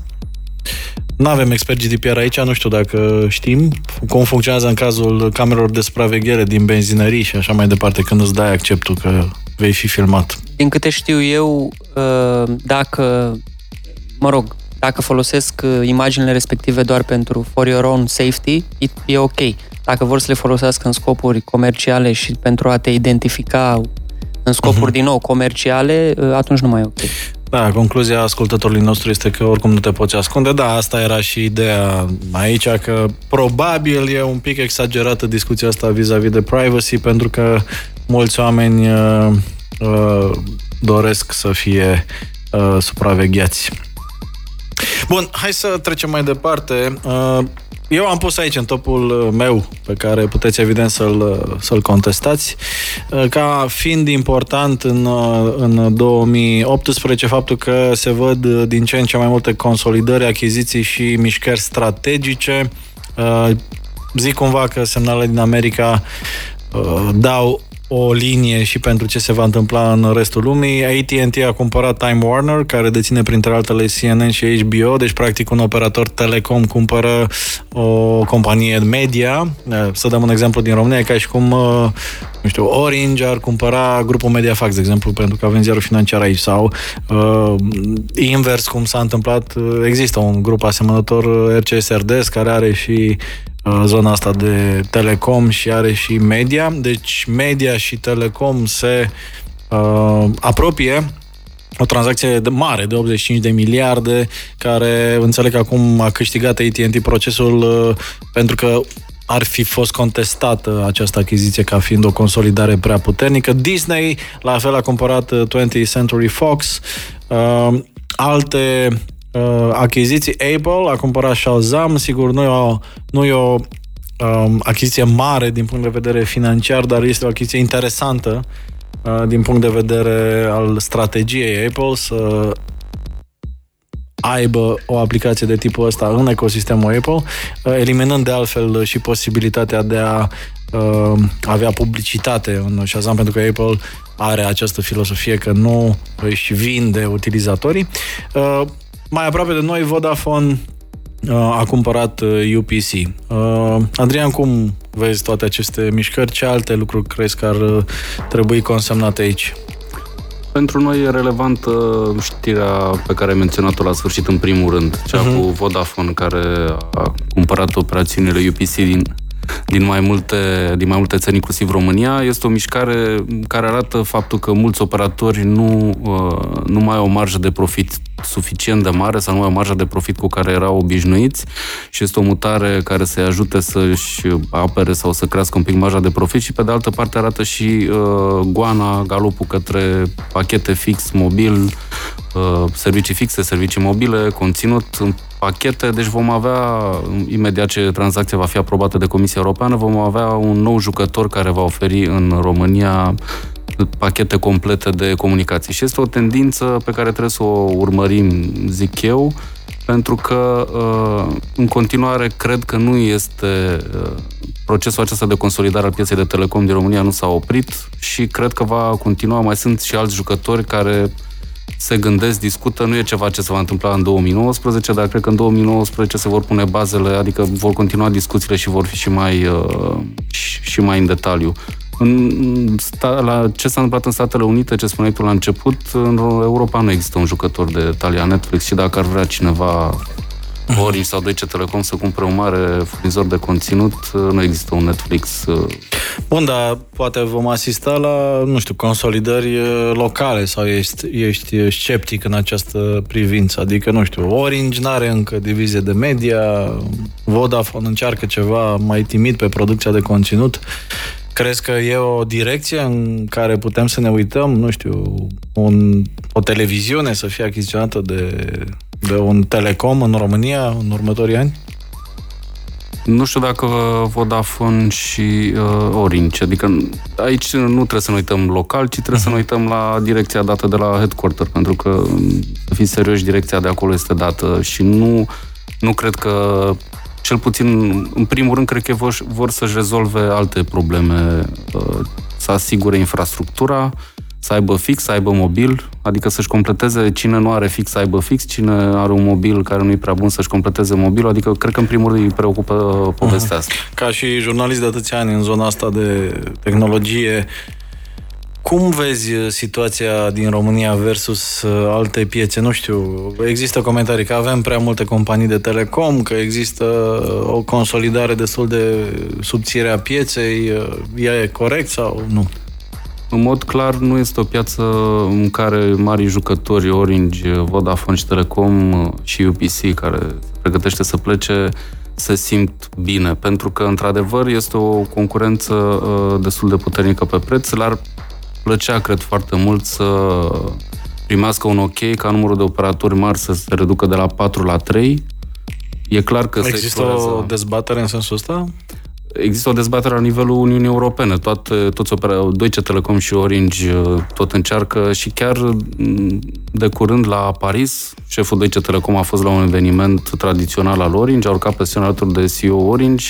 Nu avem expert GDPR aici, nu știu dacă știm cum funcționează în cazul camerelor de supraveghere din benzinării și așa mai departe, când îți dai acceptul că vei fi filmat. Din câte știu eu, uh, dacă, mă rog, dacă folosesc uh, imaginile respective doar pentru for your own safety, e ok. Dacă vor să le folosească în scopuri comerciale și pentru a te identifica în scopuri, uh-huh. din nou, comerciale, uh, atunci nu mai e ok. Da, concluzia ascultătorului nostru este că oricum nu te poți ascunde. Da, asta era și ideea aici, că probabil e un pic exagerată discuția asta vis-a-vis de privacy, pentru că mulți oameni uh, uh, doresc să fie uh, supravegheați. Bun, hai să trecem mai departe. Uh, eu am pus aici în topul uh, meu, pe care puteți evident să-l, uh, să-l contestați, uh, ca fiind important în, în 2018 faptul că se văd din ce în ce mai multe consolidări, achiziții și mișcări strategice. Zic cumva că semnalele din America dau o linie și pentru ce se va întâmpla în restul lumii. AT&T a cumpărat Time Warner, care deține printre altele CNN și HBO, deci practic un operator telecom cumpără o companie media. Să dăm un exemplu din România, ca și cum nu știu, Orange ar cumpăra grupul Mediafax, de exemplu, pentru că avem ziarul financiar aici, sau uh, invers, cum s-a întâmplat, există un grup asemănător RCS RDS, care are și Uh, zona asta de telecom și are și media. Deci media și telecom se uh, apropie o tranzacție de mare, de 85 de miliarde, care înțeleg că acum a câștigat AT&T procesul uh, pentru că ar fi fost contestată această achiziție ca fiind o consolidare prea puternică. Disney, la fel, a cumpărat 20th uh, Century Fox. Uh, alte uh, achiziții. Apple a cumpărat Shazam, sigur nu e o, nu e o um, achiziție mare din punct de vedere financiar, dar este o achiziție interesantă uh, din punct de vedere al strategiei Apple să aibă o aplicație de tipul ăsta în ecosistemul Apple, eliminând de altfel și posibilitatea de a uh, avea publicitate în Shazam, pentru că Apple are această filosofie că nu își vinde utilizatorii. Uh, mai aproape de noi, Vodafone uh, a cumpărat UPC. Uh, uh, Adrian, cum vezi toate aceste mișcări? Ce alte lucruri crezi că ar uh, trebui consemnate aici? Pentru noi e relevantă știrea pe care ai menționat-o la sfârșit în primul rând, cea uh-huh. cu Vodafone, care a cumpărat operațiunile UPC din din mai multe, din mai multe țări, inclusiv România. Este o mișcare care arată faptul că mulți operatori nu, uh, nu mai au o marjă de profit suficient de mare sau nu mai au o marjă de profit cu care erau obișnuiți și este o mutare care să-i ajute să-și apere sau să crească un pic marja de profit și pe de altă parte arată și uh, goana, galopul către pachete fix, mobil, uh, servicii fixe, servicii mobile, conținut pachete, deci vom avea, imediat ce tranzacția va fi aprobată de Comisia Europeană, vom avea un nou jucător care va oferi în România pachete complete de comunicații. Și este o tendință pe care trebuie să o urmărim, zic eu, pentru că uh, în continuare cred că nu este uh, procesul acesta de consolidare al pieței de telecom din România nu s-a oprit și cred că va continua. Mai sunt și alți jucători care se gândesc, discută, nu e ceva ce se va întâmpla în 2019, dar cred că în 2019 se vor pune bazele, adică vor continua discuțiile și vor fi și mai, uh, și mai în detaliu. În, sta, la ce s-a întâmplat în Statele Unite, ce spuneai tu la început, în Europa nu există un jucător de talia Netflix și dacă ar vrea cineva Orange sau Deutsche Telecom să cumpere un mare furnizor de conținut, nu există un Netflix. Uh, Bun, dar poate vom asista la, nu știu, consolidări uh, locale sau ești, ești sceptic în această privință? Adică, nu știu, Orange nu are încă divizie de media, Vodafone încearcă ceva mai timid pe producția de conținut. Crezi că e o direcție în care putem să ne uităm, nu știu, un, o televiziune să fie achiziționată de de un telecom în România în următorii ani? Nu știu dacă Vodafone și uh, Orange, adică aici nu trebuie să ne uităm local, ci trebuie uh-huh. să ne mhm. uităm la direcția dată de la headquarter, pentru că, să fiți serioși, direcția de acolo este dată și nu, nu cred că, cel puțin, în primul rând, cred că vor, vor să-și rezolve alte probleme, uh, să asigure infrastructura, să aibă fix, să aibă mobil, adică să-și completeze cine nu are fix să aibă fix, cine are un mobil care nu e prea bun să-și completeze mobilul, adică cred că în primul rând îi preocupă povestea asta. Ca și jurnalist de atâția ani în zona asta de tehnologie, cum vezi situația din România versus uh, alte piețe? Nu știu, există comentarii că avem prea multe companii de telecom, că există uh, o consolidare destul de subțire a pieței. Uh, e corect sau nu? În mod clar, nu este o piață în care mari jucători, Orange, Vodafone și Telecom și UPC, care se pregătește să plece, se simt bine, pentru că, într-adevăr, este o concurență uh, destul de puternică pe preț. Le-ar plăcea, cred, foarte mult să primească un ok ca numărul de operatori mari să se reducă de la 4 la 3. E clar că Există se o dezbatere în sensul ăsta? Există o dezbatere la nivelul Uniunii Europene. Toate, toți opera, Deutsche Telecom și Orange uh, tot încearcă și chiar mm, de curând la Paris, șeful Deutsche Telecom a fost la un eveniment tradițional al Orange, a urcat pe scenă alături de CEO Orange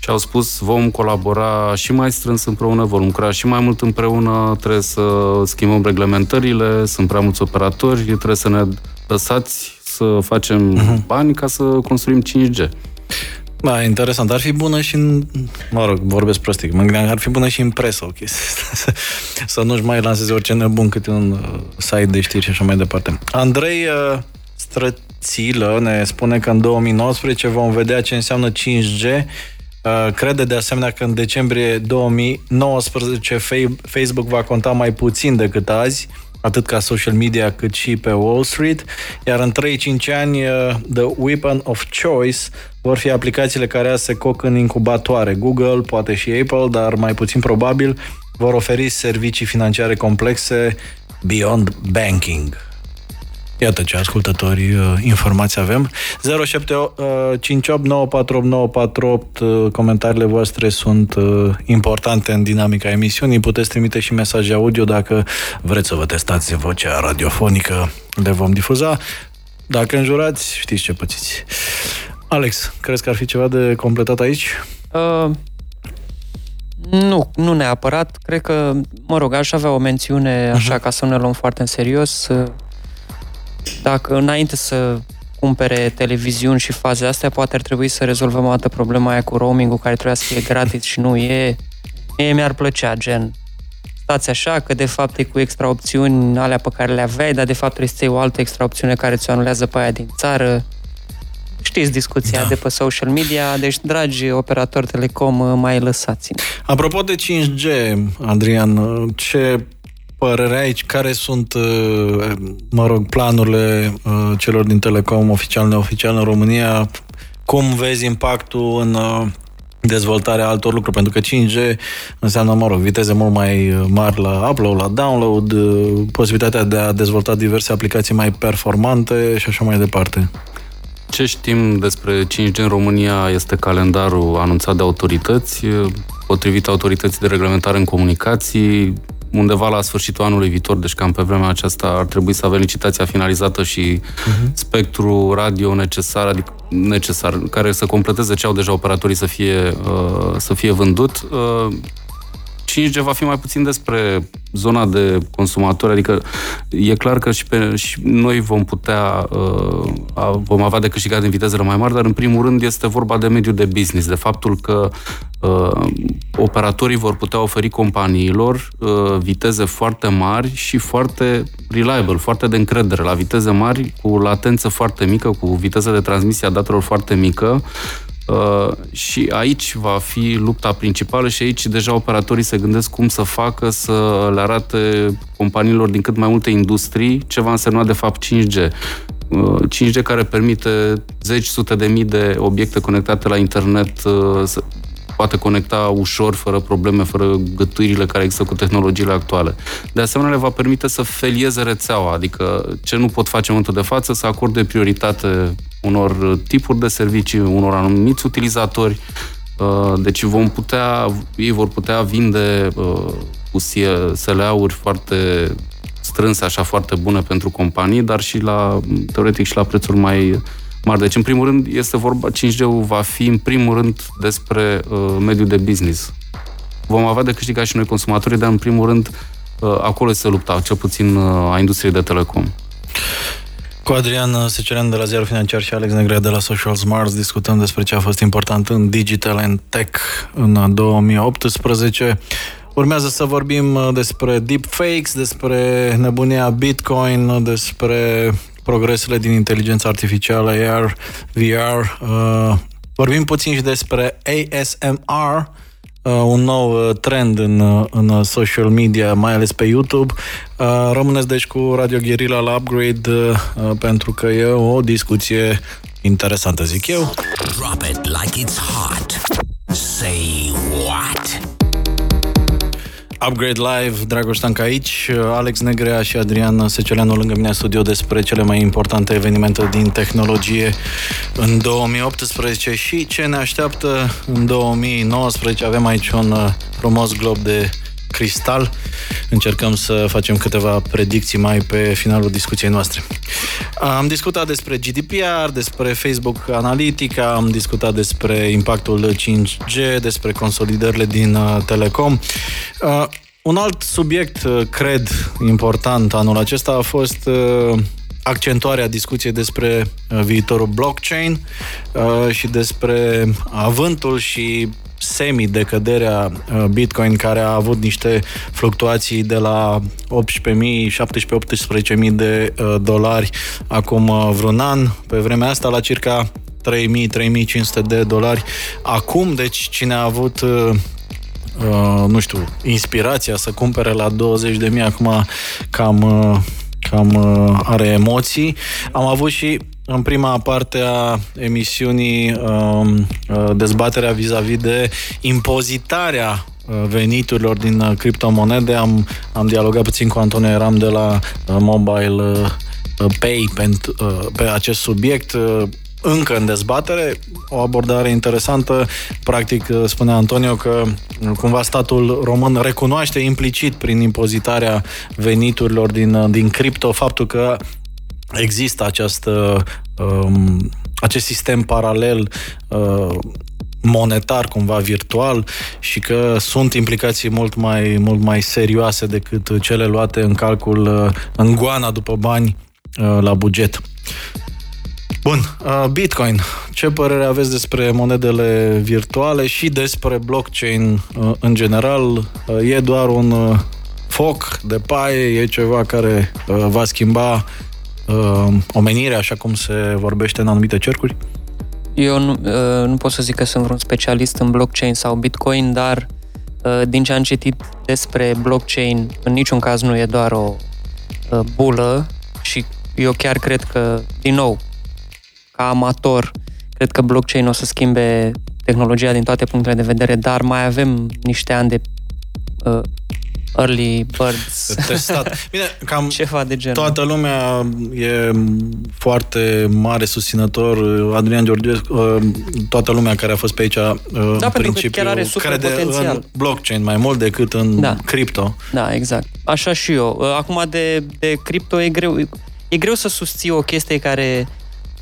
și au spus vom colabora și mai strâns împreună, vom lucra și mai mult împreună, trebuie să schimbăm reglementările, sunt prea mulți operatori, trebuie să ne lăsați să facem uh-huh. bani ca să construim 5G. Da, interesant. Ar fi bună și în... Mă rog, vorbesc prostic. Mă gândeam ar fi bună și în presă o chestie. să nu-și mai lanseze orice nebun câte un uh, site de știri și așa mai departe. Andrei uh, Strățilă ne spune că în 2019 vom vedea ce înseamnă 5G. Uh, crede de asemenea că în decembrie 2019 Facebook va conta mai puțin decât azi atât ca social media cât și pe Wall Street, iar în 3-5 ani uh, The Weapon of Choice vor fi aplicațiile care se coc în incubatoare. Google, poate și Apple, dar mai puțin probabil, vor oferi servicii financiare complexe beyond banking. Iată ce ascultători uh, informații avem. 0758 uh, comentariile voastre sunt uh, importante în dinamica emisiunii. Puteți trimite și mesaje audio dacă vreți să vă testați vocea radiofonică. Le vom difuza. Dacă înjurați, știți ce pățiți. Alex, crezi că ar fi ceva de completat aici? Uh, nu, nu neapărat. Cred că, mă rog, aș avea o mențiune așa uh-huh. ca să nu ne luăm foarte în serios. Dacă înainte să cumpere televiziuni și faze astea, poate ar trebui să rezolvăm o dată problema aia cu roaming-ul care trebuia să fie gratis și nu e. Mie mi-ar plăcea, gen, stați așa, că de fapt e cu extra opțiuni alea pe care le aveai, dar de fapt trebuie să o altă extra opțiune care ți-o anulează pe aia din țară. Știți discuția da. de pe social media, deci, dragi operatori telecom, mai lăsați -mi. Apropo de 5G, Adrian, ce părere aici? Care sunt, mă rog, planurile celor din Telecom oficial, neoficial în România? Cum vezi impactul în dezvoltarea altor lucruri, pentru că 5G înseamnă, mă rog, viteze mult mai mari la upload, la download, posibilitatea de a dezvolta diverse aplicații mai performante și așa mai departe. Ce știm despre 5G în România este calendarul anunțat de autorități, potrivit autorității de reglementare în comunicații, undeva la sfârșitul anului viitor, deci cam pe vremea aceasta ar trebui să avem licitația finalizată și uh-huh. spectru radio necesar, adică necesar, care să completeze ce au deja operatorii să fie, uh, să fie vândut. Uh, 5G va fi mai puțin despre zona de consumatori, adică e clar că și, pe, și noi vom putea, uh, vom avea de câștigat din vitezele mai mari, dar în primul rând este vorba de mediul de business, de faptul că uh, operatorii vor putea oferi companiilor uh, viteze foarte mari și foarte reliable, foarte de încredere, la viteze mari, cu latență foarte mică, cu viteză de transmisie a datelor foarte mică, Uh, și aici va fi lupta principală și aici deja operatorii se gândesc cum să facă să le arate companiilor din cât mai multe industrii ce va însemna de fapt 5G. 5G uh, care permite zeci, sute de mii de obiecte conectate la internet uh, să poate conecta ușor, fără probleme, fără gătuirile care există cu tehnologiile actuale. De asemenea, le va permite să felieze rețeaua, adică ce nu pot face în momentul de față, să acorde prioritate unor tipuri de servicii, unor anumiți utilizatori. Uh, deci vom putea, ei vor putea vinde uh, cu SLA-uri foarte strânse, așa foarte bune pentru companii, dar și la, teoretic, și la prețuri mai mari. Deci, în primul rând, este vorba, 5G-ul va fi, în primul rând, despre uh, mediul de business. Vom avea de câștigat și noi consumatorii, dar, în primul rând, uh, acolo se lupta, cel puțin uh, a industriei de telecom. Cu Adrian Secerean de la Ziarul Financiar și Alex Negrea de la Social Smarts discutăm despre ce a fost important în Digital and Tech în 2018. Urmează să vorbim uh, despre deepfakes, despre nebunia Bitcoin, despre progresele din inteligența artificială, AR, VR. Uh, vorbim puțin și despre ASMR, uh, un nou uh, trend în, uh, în social media, mai ales pe YouTube. Uh, rămâneți deci cu Radio Guerilla la Upgrade uh, pentru că e o discuție interesantă, zic eu. Drop it like it's hot. Say what? Upgrade Live, Dragoș Tanca aici, Alex Negrea și Adrian Seceleanu lângă mine în studio despre cele mai importante evenimente din tehnologie în 2018 și ce ne așteaptă în 2019. Avem aici un uh, frumos glob de cristal. Încercăm să facem câteva predicții mai pe finalul discuției noastre. Am discutat despre GDPR, despre Facebook Analytica, am discutat despre impactul 5G, despre consolidările din uh, Telecom. Uh, un alt subiect, uh, cred, important anul acesta a fost accentuarea discuției despre viitorul blockchain și despre avântul și semi-decăderea uh, Bitcoin, care a avut niște fluctuații de la 18.000, 17-18.000 de uh, dolari acum uh, vreun an, pe vremea asta la circa 3.000-3.500 de dolari acum, deci cine a avut uh, nu știu, inspirația să cumpere la 20.000 acum cam, uh, cam uh, are emoții. Am avut și în prima parte a emisiunii um, uh, dezbaterea vis-a-vis de impozitarea uh, veniturilor din uh, criptomonede. Am, am dialogat puțin cu Antonio Eram de la Mobile Pay pe, pe acest subiect încă în dezbatere, o abordare interesantă. Practic, spunea Antonio că cumva statul român recunoaște implicit prin impozitarea veniturilor din, din cripto faptul că există această, um, acest sistem paralel uh, monetar, cumva virtual și că sunt implicații mult mai, mult mai serioase decât cele luate în calcul uh, în goana după bani uh, la buget. Bun, uh, Bitcoin. Ce părere aveți despre monedele virtuale și despre blockchain în general? E doar un foc de paie, e ceva care va schimba omenirea, așa cum se vorbește în anumite cercuri? Eu nu, uh, nu pot să zic că sunt vreun specialist în blockchain sau Bitcoin, dar uh, din ce am citit despre blockchain, în niciun caz nu e doar o uh, bulă și eu chiar cred că, din nou, ca amator, cred că blockchain o să schimbe tehnologia din toate punctele de vedere, dar mai avem niște ani de early birds. Testat. Bine, cam ceva de genul. Toată lumea e foarte mare susținător. Adrian Georgescu, uh, toată lumea care a fost pe aici uh, da, în principiu chiar are super crede potențial. în blockchain mai mult decât în da. cripto. Da, exact. Așa și eu. Uh, acum de, de cripto e greu. E greu să susții o chestie care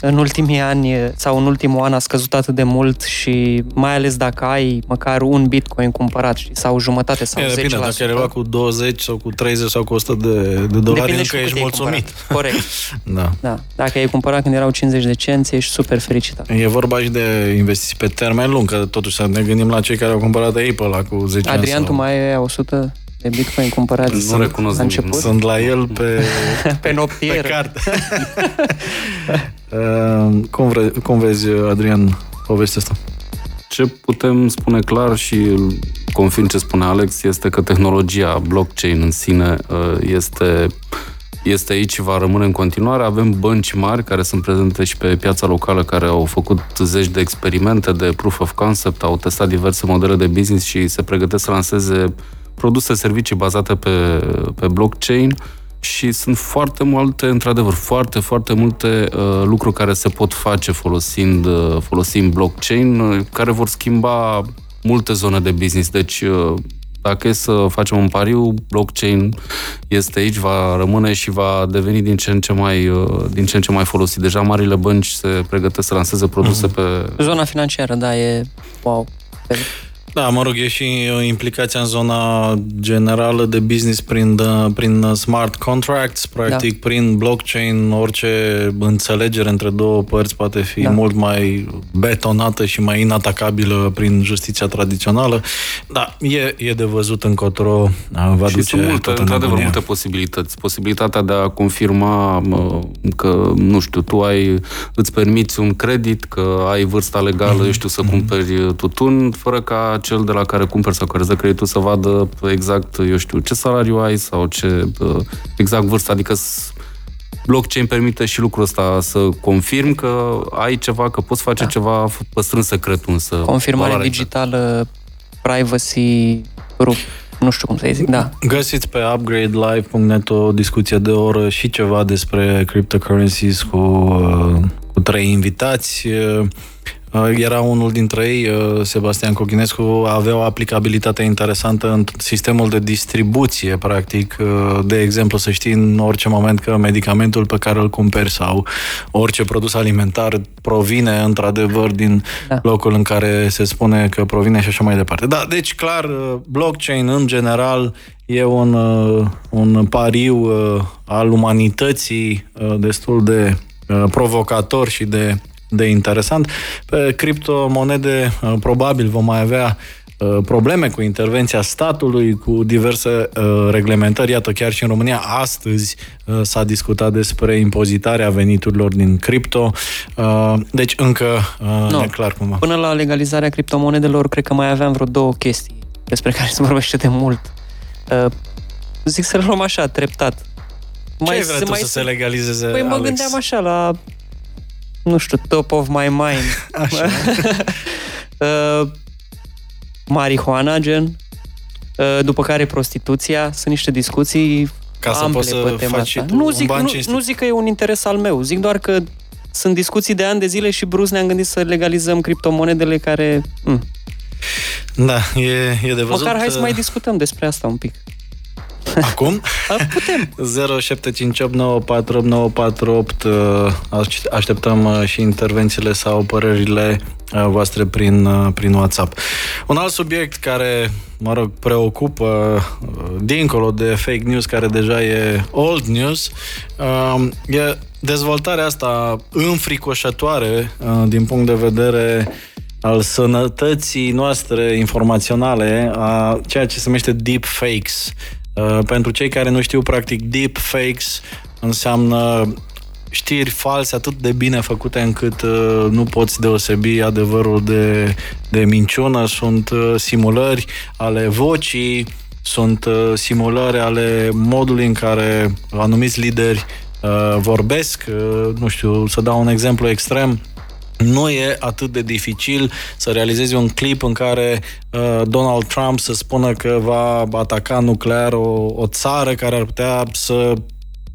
în ultimii ani sau în ultimul an a scăzut atât de mult și mai ales dacă ai măcar un bitcoin cumpărat sau jumătate sau e, 10%. Depinde, dacă ai cu 20 sau cu 30 sau cu 100 de, de dolari, încă ești mulțumit. Cumpărat. Corect. da. da. Dacă ai cumpărat când erau 50 de cenți, ești super fericit. E vorba și de investiții pe termen lung, că totuși să ne gândim la cei care au cumpărat Apple la cu 10 Adrian, ani. Sau... tu mai ai 100 de Bitcoin cumpărați nu recunosc la început? Sunt la el pe, pe noptier. Pe carte. uh, cum, vre, cum vezi, Adrian, povestea asta? Ce putem spune clar și confirm ce spune Alex este că tehnologia blockchain în sine uh, este este aici și va rămâne în continuare. Avem bănci mari care sunt prezente și pe piața locală, care au făcut zeci de experimente de proof of concept, au testat diverse modele de business și se pregătesc să lanseze produse, servicii bazate pe, pe blockchain și sunt foarte multe, într-adevăr, foarte, foarte multe uh, lucruri care se pot face folosind, uh, folosind blockchain, uh, care vor schimba multe zone de business. Deci, uh, dacă e să facem un pariu, blockchain este aici, va rămâne și va deveni din ce în ce mai, uh, din ce în ce mai folosit. Deja marile bănci se pregătesc să lanseze produse mm-hmm. pe... Zona financiară, da, e wow. Da, mă rog, e și implicația în zona generală de business prin, prin smart contracts, practic da. prin blockchain, orice înțelegere între două părți poate fi da. mult mai betonată și mai inatacabilă prin justiția tradițională. Da, e, e de văzut încotro va și duce sunt multe, într-adevăr, multe posibilități. Posibilitatea de a confirma că, nu știu, tu ai, îți permiți un credit, că ai vârsta legală, mm-hmm. eu știu, să mm-hmm. cumperi tutun, fără ca cel de la care cumperi sau care îți dă creditul să vadă exact, eu știu, ce salariu ai sau ce exact vârstă, adică blockchain permite și lucrul ăsta să confirm că ai ceva, că poți face da. ceva păstrând secretul însă. Confirmare digitală, privacy, rup nu știu cum să zic, da. Găsiți pe upgradelive.net o discuție de oră și ceva despre cryptocurrencies cu, cu trei invitați. Uh, era unul dintre ei, uh, Sebastian Cochinescu, avea o aplicabilitate interesantă în sistemul de distribuție, practic. Uh, de exemplu, să știi în orice moment că medicamentul pe care îl cumperi sau orice produs alimentar provine într-adevăr din da. locul în care se spune că provine și așa mai departe. Da, deci clar, blockchain în general e un, un pariu al umanității destul de provocator și de de interesant. Pe criptomonede uh, probabil vom mai avea uh, probleme cu intervenția statului, cu diverse uh, reglementări. Iată, chiar și în România, astăzi s-a discutat despre impozitarea veniturilor din cripto. Deci încă no. e clar cumva. Până la legalizarea criptomonedelor, cred că mai aveam vreo două chestii despre care se vorbește de mult. Zic să le luăm așa, treptat. Ce mai, ai mai să se legalizeze, Păi Alex? mă gândeam așa la nu știu, top of my mind. Așa. uh, marihuana, gen. Uh, după care prostituția. Sunt niște discuții Ca să poți să faci asta. nu zic, nu, nu zic că e un interes al meu. Zic doar că sunt discuții de ani de zile și brusc ne-am gândit să legalizăm criptomonedele care... Mm. Da, e, e de văzut. Măcar hai să uh, mai discutăm despre asta un pic. Acum? Putem. 0758948948 Așteptăm și intervențiile sau părerile voastre prin, prin WhatsApp. Un alt subiect care, mă rog, preocupă dincolo de fake news, care deja e old news, e dezvoltarea asta înfricoșătoare din punct de vedere al sănătății noastre informaționale, a ceea ce se numește deepfakes. Uh, pentru cei care nu știu, practic, deepfakes înseamnă știri false atât de bine făcute încât uh, nu poți deosebi adevărul de, de minciună. Sunt uh, simulări ale vocii, sunt uh, simulări ale modului în care anumiți lideri uh, vorbesc. Uh, nu știu, să dau un exemplu extrem nu e atât de dificil să realizezi un clip în care uh, Donald Trump să spună că va ataca nuclear o, o țară care ar putea să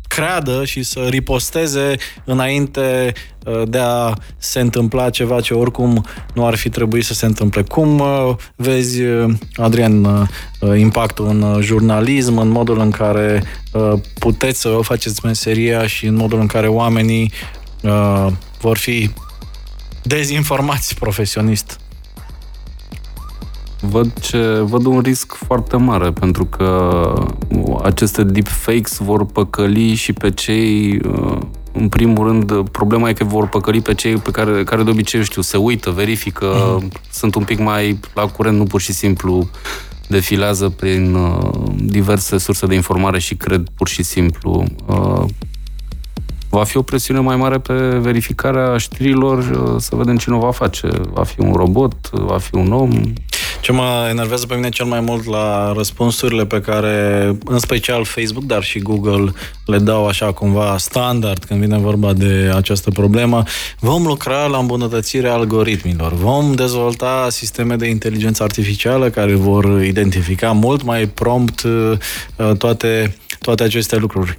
creadă și să riposteze înainte uh, de a se întâmpla ceva ce oricum nu ar fi trebuit să se întâmple. Cum uh, vezi, uh, Adrian, impactul în jurnalism, în modul în care puteți să o faceți meseria și în modul în care oamenii vor fi dezinformați profesionist? Văd, ce, văd un risc foarte mare, pentru că aceste deepfakes vor păcăli și pe cei, uh, în primul rând, problema e că vor păcăli pe cei pe care, care de obicei, știu, se uită, verifică, mm. sunt un pic mai la curent, nu pur și simplu defilează prin uh, diverse surse de informare și cred pur și simplu. Uh, va fi o presiune mai mare pe verificarea știrilor, uh, să vedem cine o va face. Va fi un robot, va fi un om. Ce mă enervează pe mine cel mai mult la răspunsurile pe care, în special Facebook, dar și Google, le dau așa cumva standard când vine vorba de această problemă, vom lucra la îmbunătățirea algoritmilor, vom dezvolta sisteme de inteligență artificială care vor identifica mult mai prompt uh, toate, toate aceste lucruri.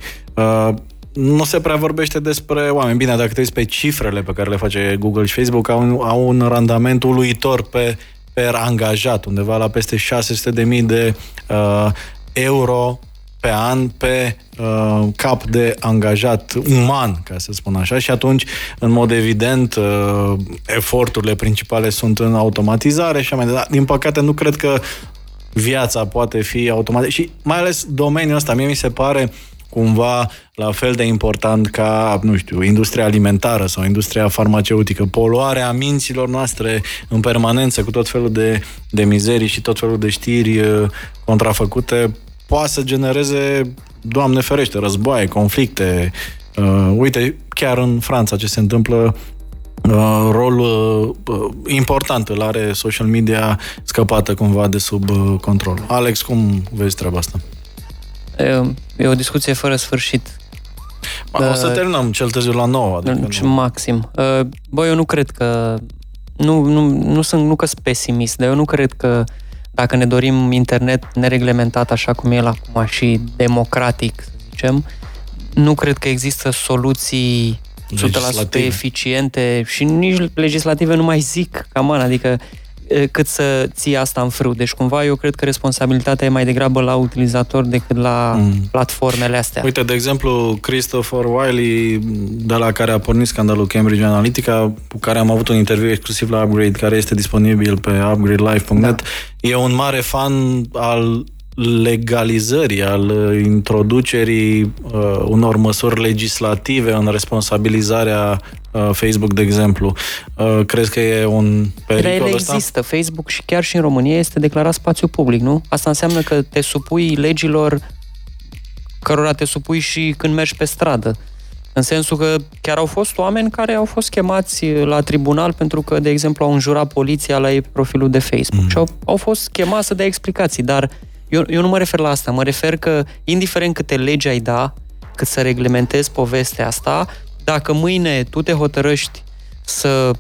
Uh, nu se prea vorbește despre oameni. Bine, dacă te uiți pe cifrele pe care le face Google și Facebook, au un, au un randament uluitor pe per angajat, undeva la peste 600.000 de uh, euro pe an pe uh, cap de angajat uman, ca să spun așa, și atunci, în mod evident, uh, eforturile principale sunt în automatizare și mai departe. Din păcate, nu cred că viața poate fi automatizată și mai ales domeniul ăsta, mie mi se pare uh, cumva la fel de important ca, nu știu, industria alimentară sau industria farmaceutică. Poluarea minților noastre în permanență cu tot felul de, de mizerii și tot felul de știri uh, contrafăcute poate să genereze, Doamne ferește, războaie, conflicte. Uh, uite, chiar în Franța ce se întâmplă Uh, rol uh, uh, important îl are social media scăpată cumva de sub uh, control. Alex, cum vezi treaba asta? E o discuție fără sfârșit. O să terminăm cel târziu la 9. Adică nu. Maxim. Bă, eu nu cred că... Nu, nu, nu sunt, nu că sunt pesimist, dar eu nu cred că dacă ne dorim internet nereglementat așa cum e el acum și democratic, să zicem, nu cred că există soluții 100% eficiente și nici legislative nu mai zic, cam adică cât să ții asta în frâu. Deci cumva eu cred că responsabilitatea e mai degrabă la utilizator decât la mm. platformele astea. Uite, de exemplu, Christopher Wiley, de la care a pornit scandalul Cambridge Analytica, cu care am avut un interviu exclusiv la Upgrade, care este disponibil pe upgradelive.net, da. e un mare fan al legalizării, al uh, introducerii uh, unor măsuri legislative în responsabilizarea uh, Facebook, de exemplu. Uh, crezi că e un pericol Ele există. Facebook și chiar și în România este declarat spațiu public, nu? Asta înseamnă că te supui legilor cărora te supui și când mergi pe stradă. În sensul că chiar au fost oameni care au fost chemați la tribunal pentru că, de exemplu, au înjurat poliția la ei profilul de Facebook mm. și au, au fost chemați să dea explicații, dar eu, eu nu mă refer la asta, mă refer că, indiferent câte legi ai da, cât să reglementezi povestea asta, dacă mâine tu te hotărăști să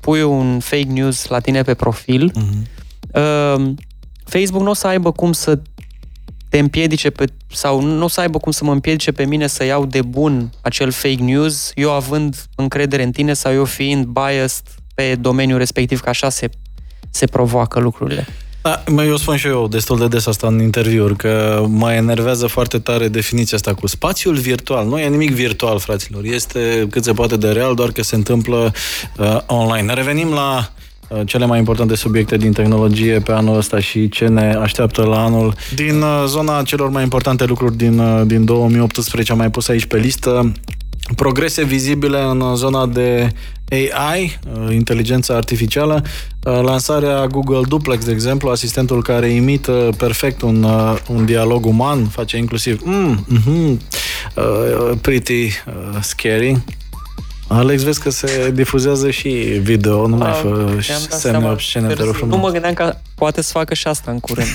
pui un fake news la tine pe profil, uh-huh. uh, Facebook nu o să aibă cum să te împiedice pe, sau nu o să aibă cum să mă împiedice pe mine să iau de bun acel fake news, eu având încredere în tine sau eu fiind biased pe domeniul respectiv, că așa se, se provoacă lucrurile. Da, mă, eu spun și eu destul de des asta în interviuri, că mă enervează foarte tare definiția asta cu spațiul virtual. Nu e nimic virtual, fraților. Este cât se poate de real, doar că se întâmplă uh, online. Revenim la uh, cele mai importante subiecte din tehnologie pe anul ăsta și ce ne așteaptă la anul. Din uh, zona celor mai importante lucruri din, uh, din 2018 am mai pus aici pe listă progrese vizibile în zona de AI, uh, inteligența artificială, uh, lansarea Google Duplex, de exemplu, asistentul care imită perfect un, uh, un dialog uman, face inclusiv mm, mm-hmm, uh, pretty uh, scary. Alex, vezi că se difuzează și video, nu mai fă semne obscene, te rog Nu mă gândeam că poate să facă și asta în curând.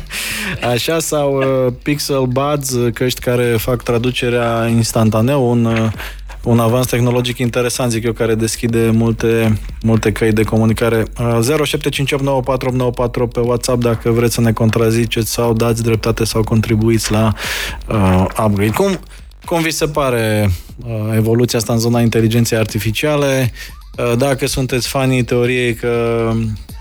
Așa, sau uh, Pixel Buds, căști care fac traducerea instantaneu, un uh, un avans tehnologic interesant, zic eu, care deschide multe, multe căi de comunicare. 07589484 pe WhatsApp dacă vreți să ne contraziceți sau dați dreptate sau contribuiți la uh, upgrade. Cum, cum vi se pare uh, evoluția asta în zona inteligenței artificiale? Uh, dacă sunteți fanii teoriei că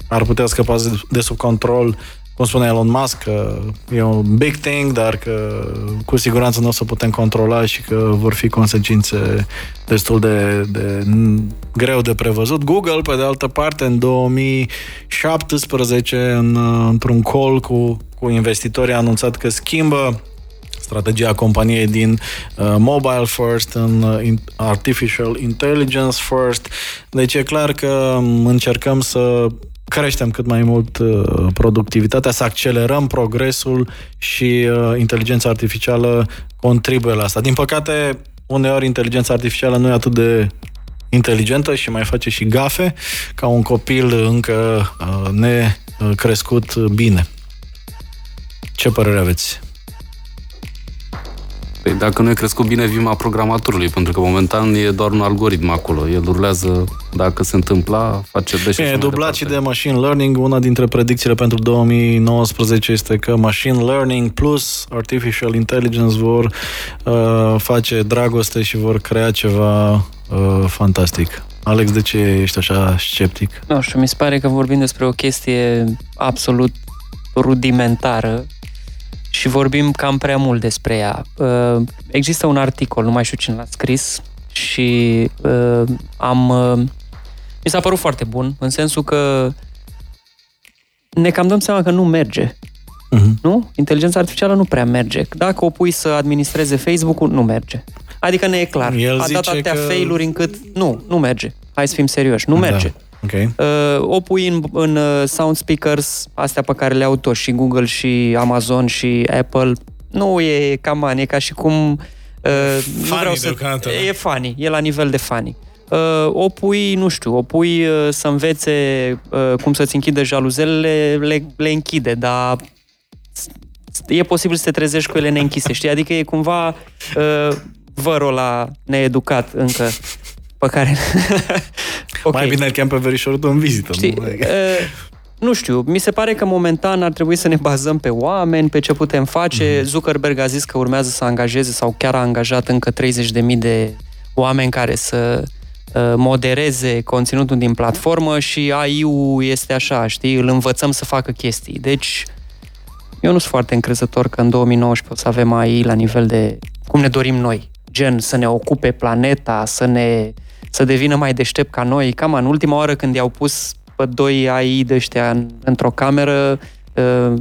ar putea scăpa de sub control cum spune Elon Musk, că e un big thing, dar că cu siguranță nu o să putem controla și că vor fi consecințe destul de, de greu de prevăzut. Google, pe de altă parte, în 2017, în, într-un call cu, cu investitorii, a anunțat că schimbă strategia companiei din uh, mobile first în uh, artificial intelligence first. Deci e clar că încercăm să creștem cât mai mult uh, productivitatea, să accelerăm progresul și uh, inteligența artificială contribuie la asta. Din păcate, uneori inteligența artificială nu e atât de inteligentă și mai face și gafe ca un copil încă uh, necrescut bine. Ce părere aveți? Păi dacă nu e crescut bine vima programatorului, pentru că momentan e doar un algoritm acolo. El urlează, dacă se întâmpla, face de E dublat și de machine learning. Una dintre predicțiile pentru 2019 este că machine learning plus artificial intelligence vor uh, face dragoste și vor crea ceva uh, fantastic. Alex, de ce ești așa sceptic? Nu știu, mi se pare că vorbim despre o chestie absolut rudimentară și vorbim cam prea mult despre ea. Uh, există un articol, nu mai știu cine l-a scris, și uh, am... Uh, mi s-a părut foarte bun, în sensul că ne cam dăm seama că nu merge. Uh-huh. Nu? Inteligența artificială nu prea merge. Dacă o pui să administreze Facebook-ul, nu merge. Adică ne e clar. El A dat atâtea că... failuri încât nu, nu merge. Hai să fim serioși, nu da. Merge. Okay. Uh, o pui în, în uh, sound speakers, astea pe care le au toți, și Google, și Amazon, și Apple. Nu e cam e ca și cum... Uh, nu vreau să, e funny, e la nivel de funny. Uh, o pui, nu știu, o pui uh, să învețe uh, cum să-ți închide jaluzelele, le, le închide, dar e posibil să te trezești cu ele neînchise, știi? Adică e cumva uh, vărul la needucat încă pe care... okay. Mai bine îl chem pe verișorul în vizită. Știi, nu? Uh, nu știu, mi se pare că momentan ar trebui să ne bazăm pe oameni, pe ce putem face. Mm-hmm. Zuckerberg a zis că urmează să angajeze sau chiar a angajat încă 30.000 de oameni care să uh, modereze conținutul din platformă și AI-ul este așa, știi, îl învățăm să facă chestii. Deci, eu nu sunt foarte încrezător că în 2019 o să avem AI la nivel de cum ne dorim noi. Gen, să ne ocupe planeta, să ne să devină mai deștept ca noi. Cam în ultima oară când i-au pus pe doi AI de ăștia în, într-o cameră, uh,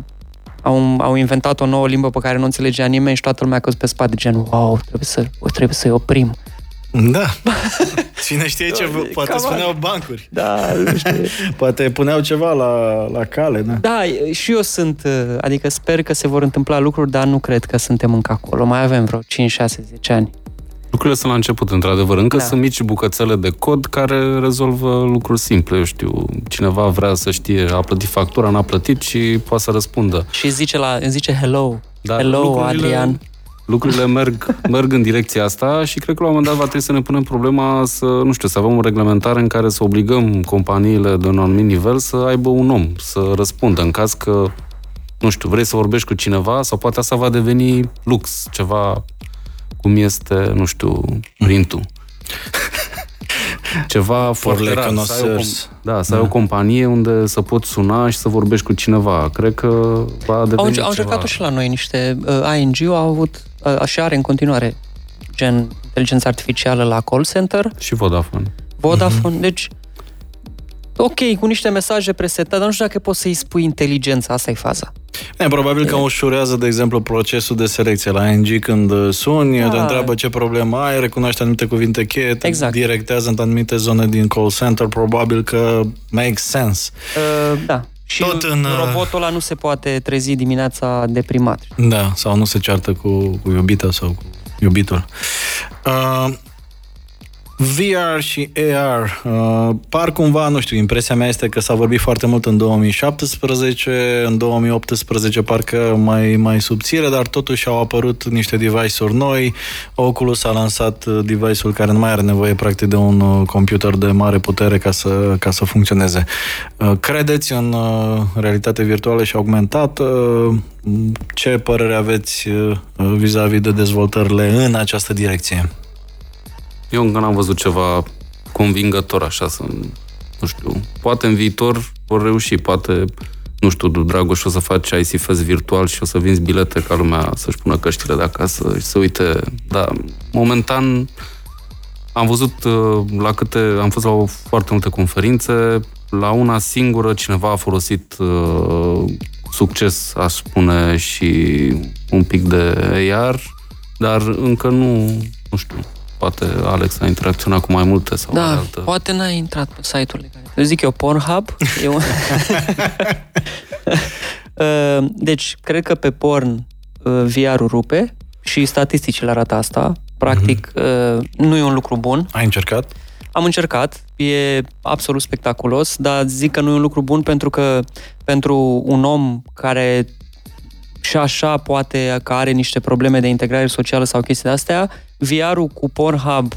au, au inventat o nouă limbă pe care nu înțelegea nimeni și toată lumea a căzut pe spate, gen, wow, trebuie, să, trebuie să-i oprim. Da. Cine știe ce, poate Cam spuneau bancuri. Da, știu. poate puneau ceva la, la cale, da. Da, și eu sunt, uh, adică sper că se vor întâmpla lucruri, dar nu cred că suntem încă acolo. Mai avem vreo 5, 6, 10 ani. Lucrurile sunt la început, într-adevăr. Încă da. sunt mici bucățele de cod care rezolvă lucruri simple. Eu știu, cineva vrea să știe, a plătit factura, n-a plătit și poate să răspundă. Și zice, la, îmi zice hello. Da, hello, lucrurile, Adrian. Lucrurile merg, merg în direcția asta și cred că la un moment dat va trebui să ne punem problema să, nu știu, să avem o reglementare în care să obligăm companiile de un anumit nivel să aibă un om, să răspundă în caz că nu știu, vrei să vorbești cu cineva sau poate asta va deveni lux, ceva cum este, nu știu, printul. ceva foarte rar. Să ai, o, da, să da. ai o companie unde să poți suna și să vorbești cu cineva. Cred că va deveni Au, au încercat și la noi niște... Uh, ING au avut, uh, așa are în continuare, gen inteligență artificială la call center. Și Vodafone. Vodafone, mm-hmm. deci ok, cu niște mesaje presetate, dar nu știu dacă poți să-i spui inteligența, asta e faza. E, probabil că ușurează, de exemplu, procesul de selecție la ING când suni, da. te întreabă ce problemă ai, recunoaște anumite cuvinte cheie, te exact. directează în anumite zone din call center, probabil că makes sense. Uh, da. Și Tot în, uh, robotul ăla nu se poate trezi dimineața deprimat. Da, sau nu se ceartă cu, cu iubita sau cu iubitul. Uh, VR și AR, uh, par cumva, nu știu, impresia mea este că s-a vorbit foarte mult în 2017, în 2018 parcă mai, mai subțire, dar totuși au apărut niște device-uri noi. Oculus a lansat uh, device-ul care nu mai are nevoie practic de un uh, computer de mare putere ca să, ca să funcționeze. Uh, credeți în uh, realitate virtuală și augmentată? Ce părere aveți uh, vis-a-vis de dezvoltările în această direcție? Eu încă n-am văzut ceva convingător așa să... Nu știu, poate în viitor vor reuși, poate nu știu, Dragoș, o să faci IC Fest virtual și o să vinzi bilete ca lumea să-și pună căștile de acasă și să uite. Da, momentan am văzut uh, la câte, am fost la o, foarte multe conferințe, la una singură cineva a folosit uh, succes, aș spune, și un pic de AR, dar încă nu, nu știu, Poate Alex a interacționat cu mai multe sau Da, altă... poate n-a intrat pe site-ul Eu zic eu Pornhub. eu... Uh, deci, cred că pe porn uh, VR-ul rupe și statisticile arată asta. Practic, mm-hmm. nu e un lucru bun. Ai încercat? Am încercat, e absolut spectaculos, dar zic că nu e un lucru bun pentru că pentru un om care și așa poate că are niște probleme de integrare socială sau chestii de astea, VR-ul cu Pornhub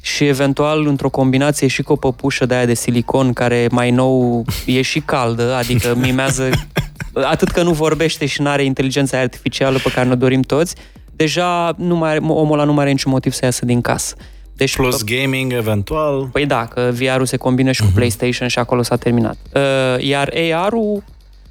și eventual într-o combinație și cu o păpușă de aia de silicon care mai nou e și caldă, adică mimează atât că nu vorbește și nu are inteligența artificială pe care ne dorim toți, deja nu mai are, omul ăla nu mai are niciun motiv să iasă din casă. Deci, Plus gaming, eventual. Păi da, că VR-ul se combină și cu uh-huh. PlayStation și acolo s-a terminat. Uh, iar AR-ul,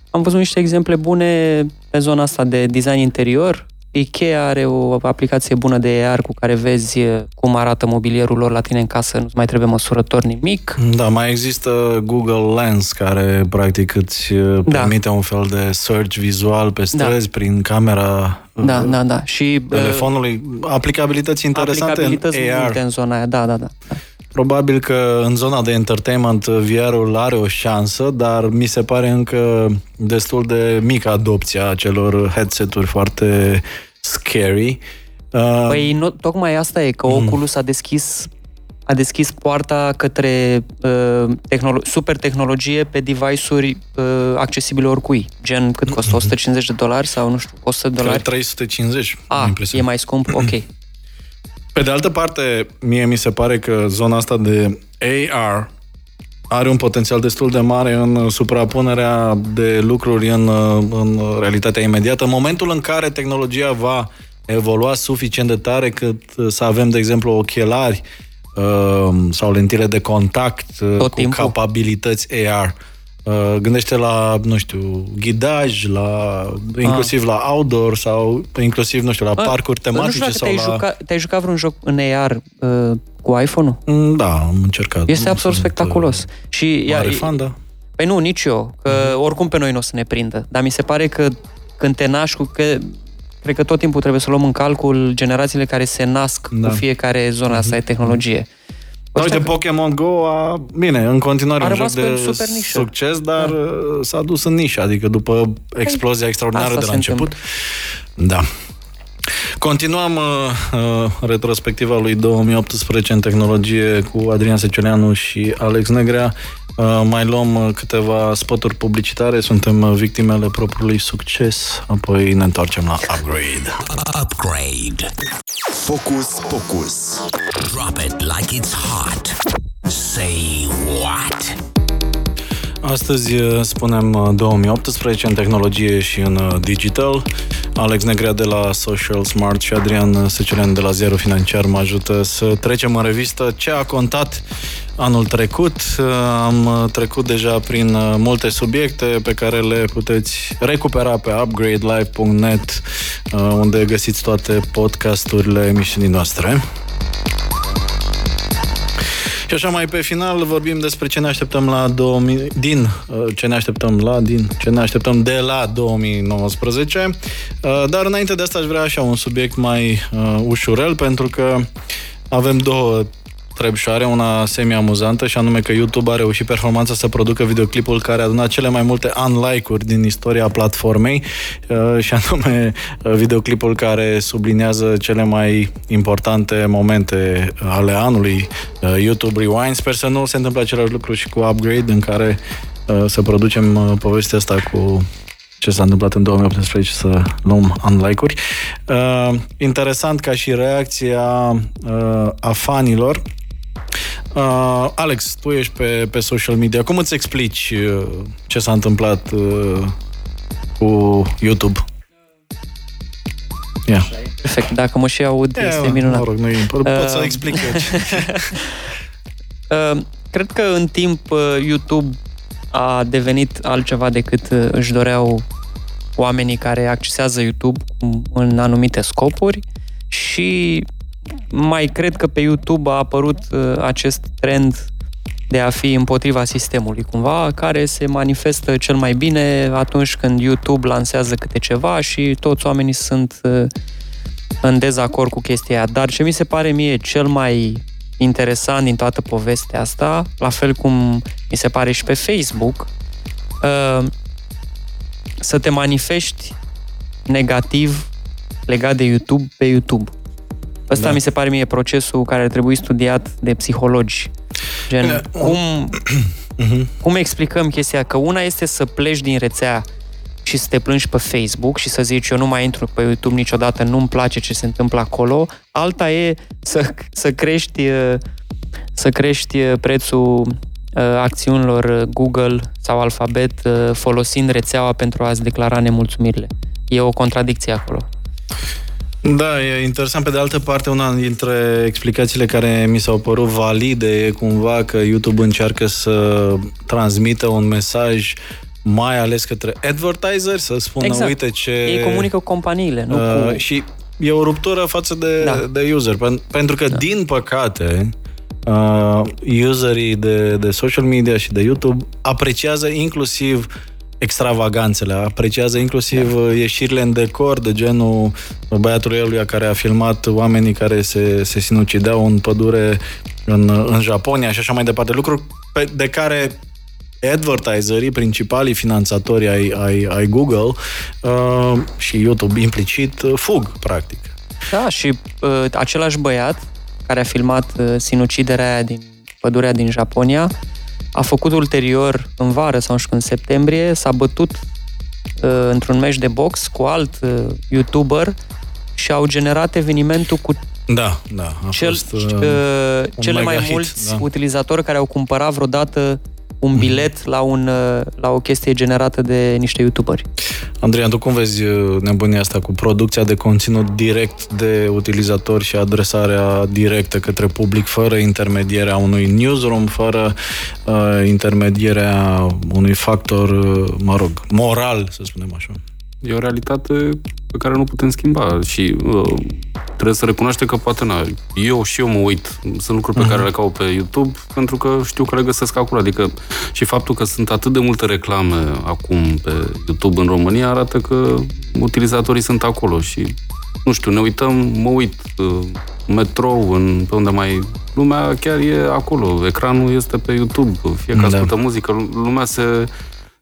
am văzut niște exemple bune pe zona asta de design interior, Ikea are o aplicație bună de AR cu care vezi cum arată mobilierul lor la tine în casă, nu mai trebuie măsurător nimic. Da, mai există Google Lens care practic îți da. permite un fel de search vizual pe străzi da. prin camera da, da, da. Și telefonului. Aplicabilități interesante aplicabilități în AR. în zona aia, da, da, da. Probabil că în zona de entertainment VR-ul are o șansă, dar mi se pare încă destul de mică adopția acelor headset-uri foarte scary. Uh, păi nu, tocmai asta e, că mm. Oculus a deschis a deschis poarta către uh, tehnolo- super tehnologie pe device-uri uh, accesibile oricui. Gen, cât costă? 150 mm-hmm. de dolari sau, nu știu, 100 de dolari? 350. A, e mai scump? Ok. Pe de altă parte, mie mi se pare că zona asta de AR are un potențial destul de mare în suprapunerea de lucruri în, în realitatea imediată. În momentul în care tehnologia va evolua suficient de tare cât să avem, de exemplu, ochelari uh, sau lentile de contact uh, cu timpul. capabilități AR, Uh, gândește la, nu știu, ghidaj, la, inclusiv ah. la outdoor sau inclusiv, nu știu, la ah, parcuri tematice. Nu știu sau te-ai, la... juca, te-ai jucat vreun joc în AR uh, cu iPhone-ul? Mm, da, am încercat. Este absolut spectaculos. Uh, și mare fan, da. Păi nu, nici eu, că uh-huh. oricum pe noi nu o să ne prindă. Dar mi se pare că când te naști cu... Că, cred că tot timpul trebuie să luăm în calcul generațiile care se nasc da. cu fiecare zona uh-huh. asta de tehnologie. Da, uite, Pokémon Go a, bine, în continuare un joc de succes, dar da. Uh, s-a dus în nișă, adică după explozia extraordinară Asta de la început. Întâmplă. Da. Continuăm uh, uh, retrospectiva lui 2018 în tehnologie cu Adrian Seceneanu și Alex Negrea. Uh, mai luăm uh, câteva spoturi publicitare, suntem uh, victimele propriului succes, apoi ne întoarcem la Upgrade. Upgrade. Focus, focus. Drop it like it's hot. Say what? Astăzi spunem 2018 în tehnologie și în digital. Alex Negrea de la Social Smart și Adrian Secelean de la Zero Financiar mă ajută să trecem în revistă ce a contat anul trecut. Am trecut deja prin multe subiecte pe care le puteți recupera pe upgradelive.net unde găsiți toate podcasturile emisiunii noastre. Și așa mai pe final vorbim despre ce ne așteptăm la 2000, din uh, ce ne așteptăm la din ce ne așteptăm de la 2019. Uh, dar înainte de asta aș vrea așa un subiect mai uh, ușurel pentru că avem două trebșoare, una semi-amuzantă și anume că YouTube a reușit performanța să producă videoclipul care a adunat cele mai multe unlike-uri din istoria platformei uh, și anume uh, videoclipul care sublinează cele mai importante momente ale anului uh, YouTube Rewind. Sper să nu se întâmple același lucru și cu Upgrade în care să producem povestea asta cu ce s-a întâmplat în 2018 să luăm unlike-uri. Uh, interesant ca și reacția uh, a fanilor Uh, Alex, tu ești pe, pe social media. Cum îți explici uh, ce s-a întâmplat uh, cu YouTube? Yeah. Perfect. Dacă mă și aud, yeah, este minunat. Mă rog, nu e Pot uh, să explic uh, Cred că în timp uh, YouTube a devenit altceva decât uh, își doreau oamenii care accesează YouTube în anumite scopuri și mai cred că pe YouTube a apărut uh, acest trend de a fi împotriva sistemului cumva, care se manifestă cel mai bine atunci când YouTube lansează câte ceva și toți oamenii sunt uh, în dezacord cu chestia aia. Dar ce mi se pare mie cel mai interesant din toată povestea asta, la fel cum mi se pare și pe Facebook, uh, să te manifesti negativ legat de YouTube pe YouTube. Ăsta da. mi se pare mie procesul care ar trebui studiat de psihologi. Gen, Bine, cum, uh-huh. cum explicăm chestia? Că una este să pleci din rețea și să te plângi pe Facebook și să zici eu nu mai intru pe YouTube niciodată, nu-mi place ce se întâmplă acolo. Alta e să, să crești să crești prețul uh, acțiunilor Google sau Alphabet uh, folosind rețeaua pentru a-ți declara nemulțumirile. E o contradicție acolo. Da, e interesant. Pe de altă parte, una dintre explicațiile care mi s-au părut valide e cumva că YouTube încearcă să transmită un mesaj mai ales către advertiser, să spună, exact. uite ce... Ei comunică cu companiile, nu uh, cu... Și e o ruptură față de, da. de user, pentru că, da. din păcate, uh, userii de, de social media și de YouTube apreciază inclusiv extravaganțele, apreciază inclusiv da. ieșirile în decor de genul băiatului eluia care a filmat oamenii care se, se sinucideau în pădure în, în Japonia și așa mai departe, lucruri pe, de care advertiserii, principalii finanțatori ai, ai, ai Google uh, și YouTube implicit uh, fug, practic. Da, și uh, același băiat care a filmat uh, sinuciderea aia din pădurea din Japonia a făcut ulterior, în vară sau în septembrie, s-a bătut uh, într-un meci de box cu alt uh, YouTuber și au generat evenimentul cu da, da, a cel, fost, uh, uh, cele mai hit, mulți da. utilizatori care au cumpărat vreodată un mhm. bilet la, un, uh, la o chestie generată de niște youtuberi. Andrei, tu cum vezi uh, nebunia asta cu producția de conținut direct de utilizatori și adresarea directă către public, fără intermedierea unui newsroom, fără uh, intermedierea unui factor, uh, mă rog, moral, să spunem așa? E o realitate pe care nu putem schimba și uh, trebuie să recunoaște că poate na, eu și eu mă uit. Sunt lucruri pe uh-huh. care le caut pe YouTube pentru că știu că le găsesc acolo. Adică și faptul că sunt atât de multe reclame acum pe YouTube în România arată că utilizatorii sunt acolo și nu știu, ne uităm, mă uit uh, metrou, în, pe unde mai... Lumea chiar e acolo, ecranul este pe YouTube, fie că da. ascultă muzică, lumea se,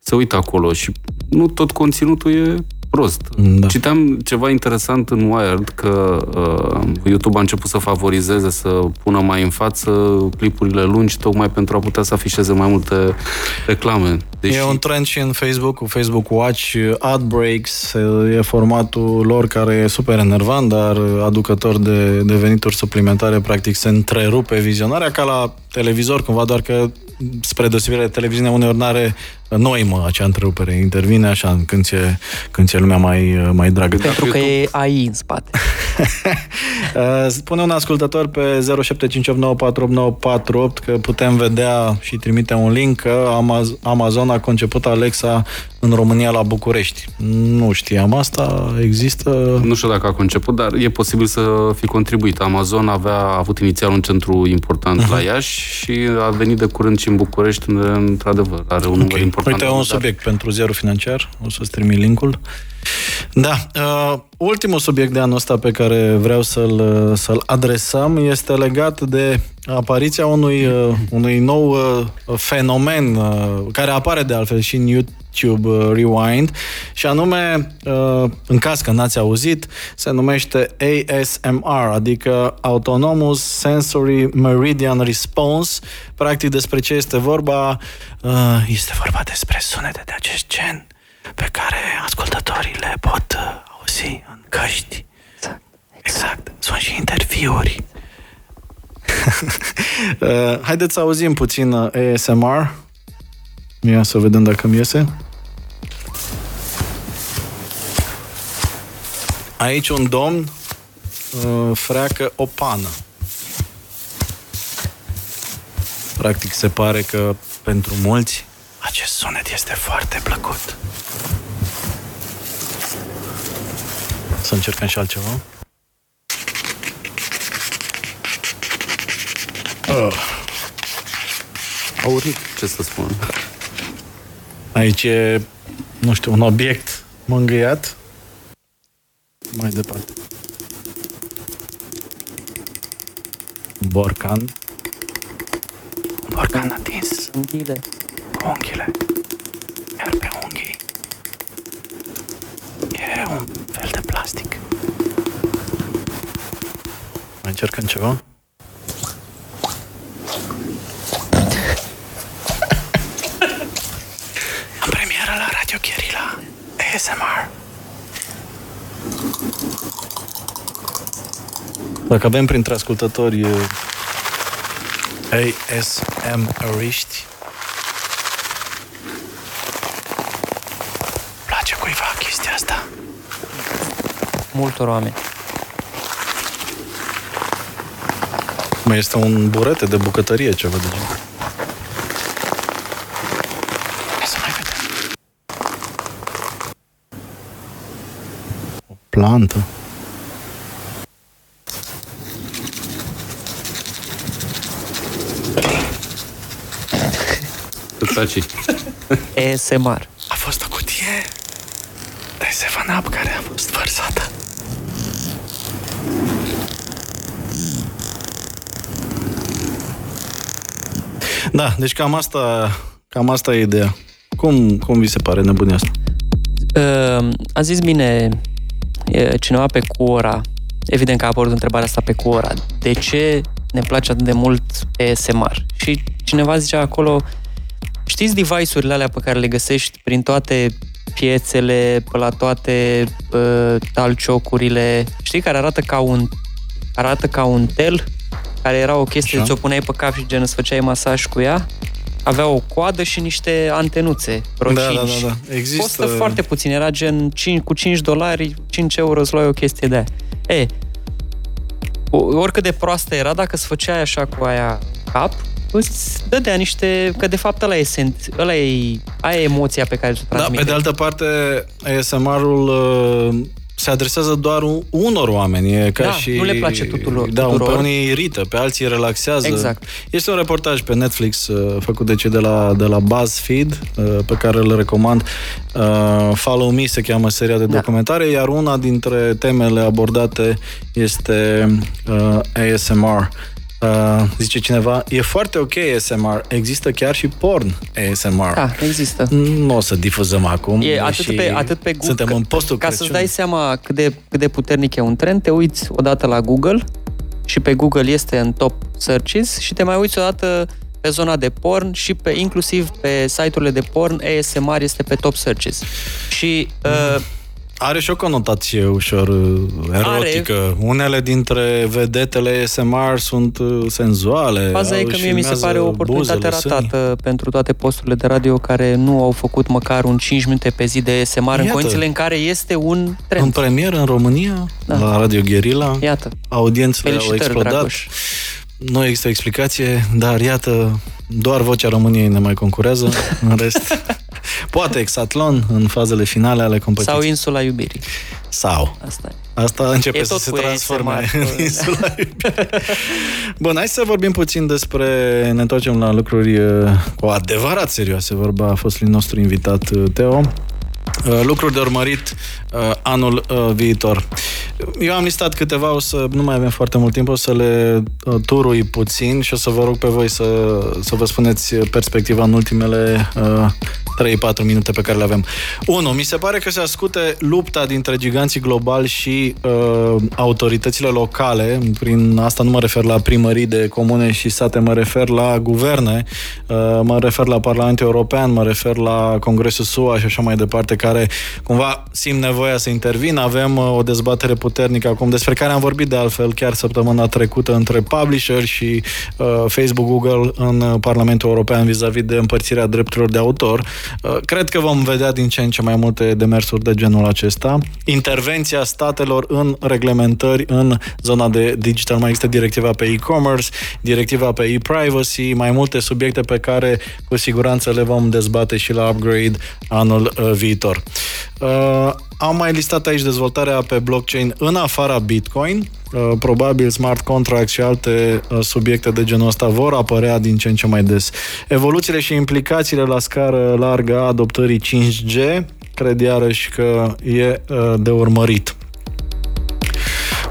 se uită acolo și nu tot conținutul e prost. Da. Citeam ceva interesant în Wired că uh, YouTube a început să favorizeze, să pună mai în față clipurile lungi, tocmai pentru a putea să afișeze mai multe reclame. Deși... E un trend și în Facebook, cu Facebook Watch, ad breaks, e formatul lor care e super enervant, dar aducător de, de venituri suplimentare, practic se întrerupe vizionarea ca la televizor, cumva doar că spre deosebire de televiziune uneori nu are Noi, mă, acea întrerupere intervine așa când ți-e, când ți-e lumea mai, mai dragă. Pentru că e AI în spate. Spune un ascultător pe 0758948948 că putem vedea și trimite un link că Amazon a conceput Alexa în România la București. Nu știam asta, există... Nu știu dacă a conceput, dar e posibil să fi contribuit. Amazon avea a avut inițial un centru important uh-huh. la Iași și a venit de curând și în București, unde, într-adevăr, are un okay. număr important. Uite, un subiect dar... pentru zero financiar, o să-ți trimit linkul. Da, uh, ultimul subiect de anul ăsta pe care vreau să-l, uh, să-l adresăm este legat de apariția unui, uh, unui nou uh, fenomen uh, care apare de altfel și în YouTube uh, Rewind și anume, uh, în caz că n-ați auzit, se numește ASMR, adică Autonomous Sensory Meridian Response. Practic despre ce este vorba? Uh, este vorba despre sunete de acest gen pe care ascultătorii le pot uh, auzi în căști. Exact. exact. Sunt și interviuri. uh, haideți să auzim puțin uh, ASMR. Ia să vedem dacă mi iese. Aici un domn uh, freacă o pană. Practic se pare că pentru mulți acest sunet este foarte plăcut. Să încercăm și altceva. Uh. Aurit, ce să spun. Aici e, nu știu, un obiect mângâiat. Mai departe. Borcan. Borcan atins. Unghiile. Unghiile. Iar pe unghii. E un fel de plastic. Mai încercăm ceva? În premieră la Radio Guerilla ASMR. Dacă avem printre ascultători ASMR-iști, place cuiva chestia asta? Multor oameni. Mai este un burete de bucătărie, ceva de genul. Să mai vedem. O plantă. Îți place? ASMR. A fost o cutie de 7 care a fost vărsată. Da, deci cam asta, cam asta e ideea. Cum, cum vi se pare nebunia asta? Uh, a zis bine e cineva pe Quora, evident că a apărut întrebarea asta pe Quora, de ce ne place atât de mult ASMR? Și cineva zicea acolo, știți device-urile alea pe care le găsești prin toate piețele, pe la toate uh, talciocurile, știi, care arată ca un arată ca un tel, care era o chestie, ți-o puneai pe cap și gen îți făceai masaj cu ea, avea o coadă și niște antenuțe, Pro Da, 5. da, da, da. Există- Costă foarte puțin, era gen 5, cu 5 dolari, 5 euro îți luai o chestie de aia. E, o- oricât de proastă era, dacă îți făceai așa cu aia în cap, îți dădea niște, că de fapt ăla e, sent, ăla e, aia e emoția pe care ți-o Da, transmite. pe de altă parte, ASMR-ul uh, se adresează doar un- unor oameni. E ca Da, și, nu le place tuturor- Da, tuturor. pe unii irită, pe alții relaxează. Exact. Este un reportaj pe Netflix uh, făcut de cei de la, de la BuzzFeed, uh, pe care îl recomand. Uh, Follow Me se cheamă seria de Da. documentare, iar una dintre temele abordate este uh, ASMR. Uh, zice cineva, e foarte ok ASMR, există chiar și porn ASMR. Da, există. Nu o să difuzăm acum. E atât deși pe, atât pe Google. Suntem în postul Ca Crăciun. să-ți dai seama cât de, cât de puternic e un trend, te uiți odată la Google și pe Google este în top searches și te mai uiți odată pe zona de porn și pe inclusiv pe site-urile de porn ASMR este pe top searches. Și uh, Are și o conotație ușor uh, erotică. Are. Unele dintre vedetele SMR sunt uh, senzuale. Faza e că mie mi se pare o oportunitate ratată sânii. pentru toate posturile de radio care nu au făcut măcar un 5 minute pe zi de SMR Iată. în condițiile în care este un trend. În premier în România, da. la Radio Guerilla. Iată. Audiențele au explodat. Dragoș. Nu există explicație, dar iată, doar vocea României ne mai concurează, în rest... Poate Exatlon în fazele finale ale competiției. Sau Insula Iubirii. Sau. Asta e. Asta începe e să se transforme în insula Bun, hai să vorbim puțin despre... Ne întoarcem la lucruri uh, cu adevărat serioase. Vorba a fostului nostru invitat, uh, Teo. Uh, lucruri de urmărit anul viitor. Eu am listat câteva, o să nu mai avem foarte mult timp, o să le turui puțin și o să vă rog pe voi să, să vă spuneți perspectiva în ultimele uh, 3-4 minute pe care le avem. 1. Mi se pare că se ascute lupta dintre giganții globali și uh, autoritățile locale. Prin asta nu mă refer la primării de comune și sate, mă refer la guverne, uh, mă refer la Parlamentul European, mă refer la Congresul SUA și așa mai departe, care cumva simt nevoia să intervină. Avem uh, o dezbatere puternică acum, despre care am vorbit de altfel chiar săptămâna trecută între publisher și uh, Facebook, Google în Parlamentul European vis-a-vis de împărțirea drepturilor de autor. Uh, cred că vom vedea din ce în ce mai multe demersuri de genul acesta. Intervenția statelor în reglementări în zona de digital. Mai există directiva pe e-commerce, directiva pe e-privacy, mai multe subiecte pe care cu siguranță le vom dezbate și la upgrade anul uh, viitor. Uh, am mai listat aici dezvoltarea pe blockchain în afara Bitcoin. Uh, probabil smart contract și alte uh, subiecte de genul ăsta vor apărea din ce în ce mai des. Evoluțiile și implicațiile la scară largă a adoptării 5G cred iarăși că e uh, de urmărit.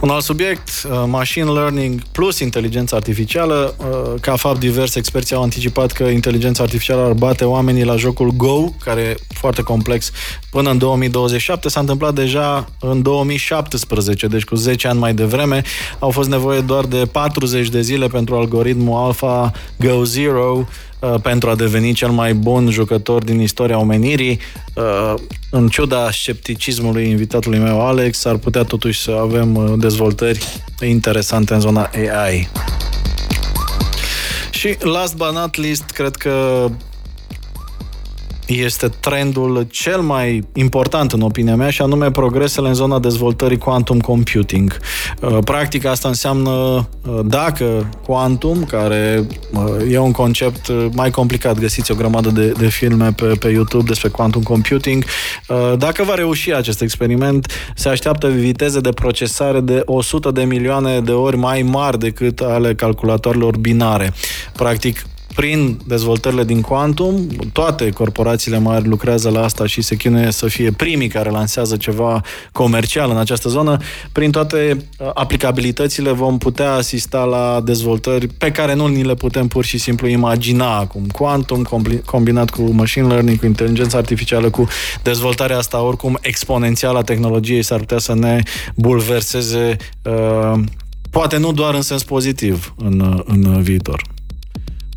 Un alt subiect, uh, machine learning plus inteligența artificială. Uh, ca fapt divers, experții au anticipat că inteligența artificială ar bate oamenii la jocul Go, care e foarte complex, până în 2027. S-a întâmplat deja în 2017, deci cu 10 ani mai devreme. Au fost nevoie doar de 40 de zile pentru algoritmul Alpha Go Zero Uh, pentru a deveni cel mai bun jucător din istoria omenirii. Uh, în ciuda scepticismului invitatului meu, Alex, ar putea totuși să avem uh, dezvoltări interesante în zona AI. Și last but not least, cred că este trendul cel mai important în opinia mea și anume progresele în zona dezvoltării quantum computing. Uh, practic asta înseamnă uh, dacă quantum, care uh, e un concept mai complicat, găsiți o grămadă de, de filme pe, pe YouTube despre quantum computing, dacă va reuși acest experiment, se așteaptă viteze de procesare de 100 de milioane de ori mai mari decât ale calculatoarelor binare. Practic, prin dezvoltările din Quantum, toate corporațiile mari lucrează la asta și se chinuie să fie primii care lansează ceva comercial în această zonă. Prin toate uh, aplicabilitățile vom putea asista la dezvoltări pe care nu ni le putem pur și simplu imagina acum. Quantum combinat cu machine learning, cu inteligența artificială, cu dezvoltarea asta oricum exponențială a tehnologiei s-ar putea să ne bulverseze uh, poate nu doar în sens pozitiv în, în viitor.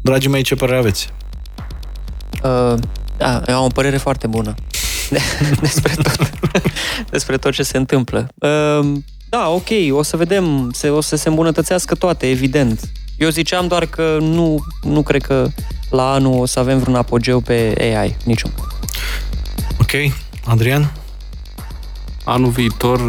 Dragii mei, ce părere aveți? Uh, da, eu am o părere foarte bună despre tot, despre tot ce se întâmplă. Uh, da, ok, o să vedem, se, o să se îmbunătățească toate, evident. Eu ziceam doar că nu, nu cred că la anul o să avem vreun apogeu pe AI, niciun. Ok, Adrian? Anul viitor,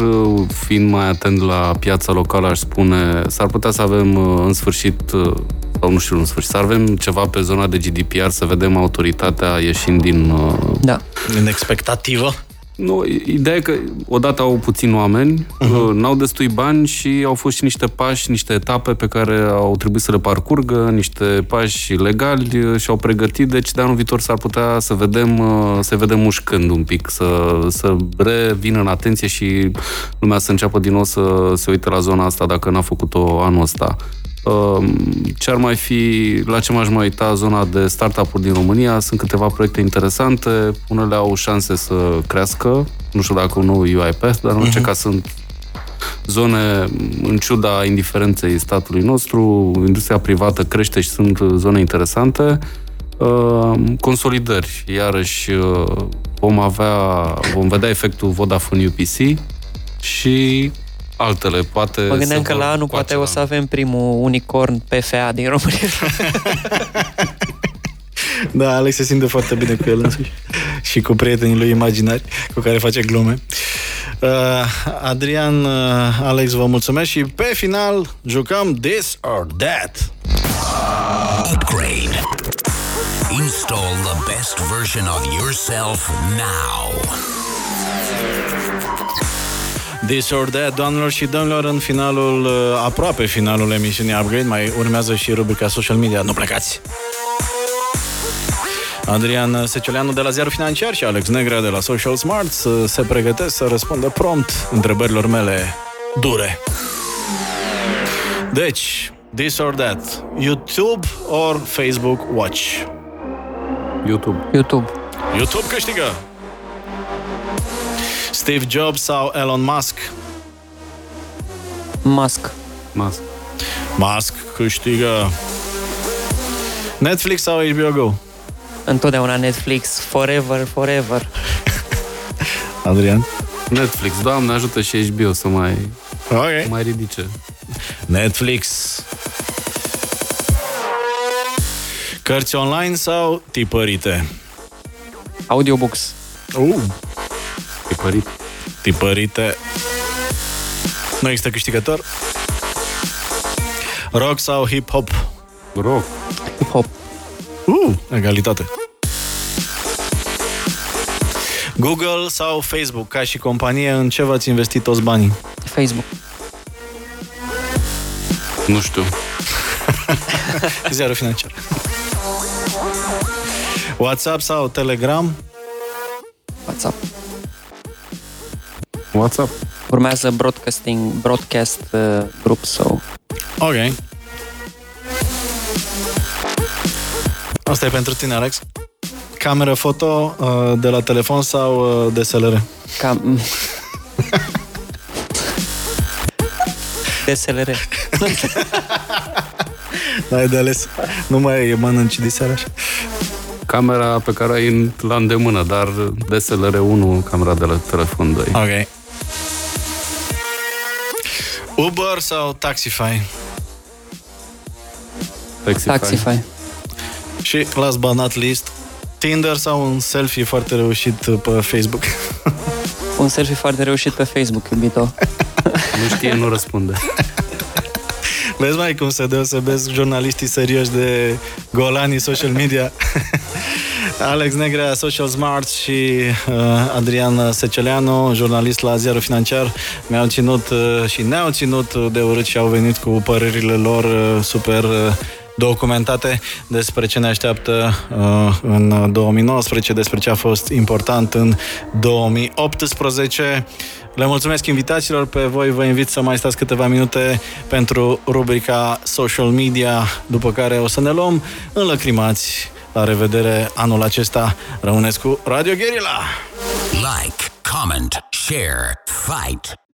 fiind mai atent la piața locală, aș spune, s-ar putea să avem uh, în sfârșit uh, sau nu știu, în sfârșit, să avem ceva pe zona de GDPR, să vedem autoritatea ieșind din... Uh, da. Din expectativă? Nu, ideea e că odată au puțini oameni, uh-huh. n-au destui bani și au fost și niște pași, niște etape pe care au trebuit să le parcurgă, niște pași legali uh, și au pregătit, deci de anul viitor s-ar putea să vedem, uh, să vedem mușcând un pic, să, să revină în atenție și lumea să înceapă din nou să se uite la zona asta dacă n-a făcut-o anul ăsta. Ehm, ce ar mai fi, la ce m-aș mai uita, zona de startup-uri din România, sunt câteva proiecte interesante, unele au șanse să crească, nu știu dacă un nou UiPath, dar în orice uh-huh. caz sunt zone, în ciuda indiferenței statului nostru, industria privată crește și sunt zone interesante. Uh, consolidări. Iarăși uh, vom avea, vom vedea efectul Vodafone UPC și altele. Poate mă gândeam că la anul poate o să avem primul unicorn PFA din România. da, Alex se simte foarte bine cu el însuși și cu prietenii lui imaginari cu care face glume. Uh, Adrian, uh, Alex, vă mulțumesc și pe final jucăm This or That. Upgrade. Install the best version of yourself now. This or That, doamnelor și domnilor, în finalul, uh, aproape finalul emisiunii Upgrade, mai urmează și rubrica social media. Nu plecați! Adrian Seceleanu de la Ziarul Financiar și Alex Negrea de la Social Smart se pregătesc să răspundă prompt întrebărilor mele dure. Deci, this or that, YouTube or Facebook Watch? YouTube. YouTube. YouTube câștigă! Steve Jobs sau Elon Musk? Musk. Musk. Musk câștigă. Netflix sau HBO Go? Întotdeauna Netflix. Forever, forever. Adrian? Netflix. Doamne, ajută și HBO să mai, okay. mai ridice. Netflix. Cărți online sau tipărite? Audiobooks. Uh. Tipărit. Tipărite. Nu există câștigător? Rock sau hip-hop? Rock. Hip-hop. Uh, egalitate. Google sau Facebook, ca și companie, în ce v-ați investit toți banii? Facebook. Nu știu. Ziarul financiar. WhatsApp sau Telegram? WhatsApp. WhatsApp. Urmează broadcasting, broadcast uh, group sau... Ok. Asta e pentru tine, Alex. Cameră foto uh, de la telefon sau uh, DSLR? Cam... DSLR. N-ai de ales. Nu mai mănânci diseară așa. Camera pe care ai la îndemână, dar DSLR 1, camera de la telefon 2. Ok. Uber sau Taxify? Taxify. Taxify. Și last but not least, Tinder sau un selfie foarte reușit pe Facebook? Un selfie foarte reușit pe Facebook, iubito. Nu știe, nu răspunde. Vezi mai cum se deosebesc jurnaliștii serioși de golanii social media? Alex Negrea, Social Smart și uh, Adrian Seceleanu, jurnalist la Ziarul Financiar, mi-au ținut uh, și ne-au ținut de urât și au venit cu părerile lor uh, super uh, documentate despre ce ne așteaptă uh, în 2019, despre ce a fost important în 2018. Le mulțumesc invitațiilor, pe voi vă invit să mai stați câteva minute pentru rubrica social media, după care o să ne luăm înlăcrimați. La revedere anul acesta. Rămâneți cu Radio Guerilla! Like, comment, share, fight.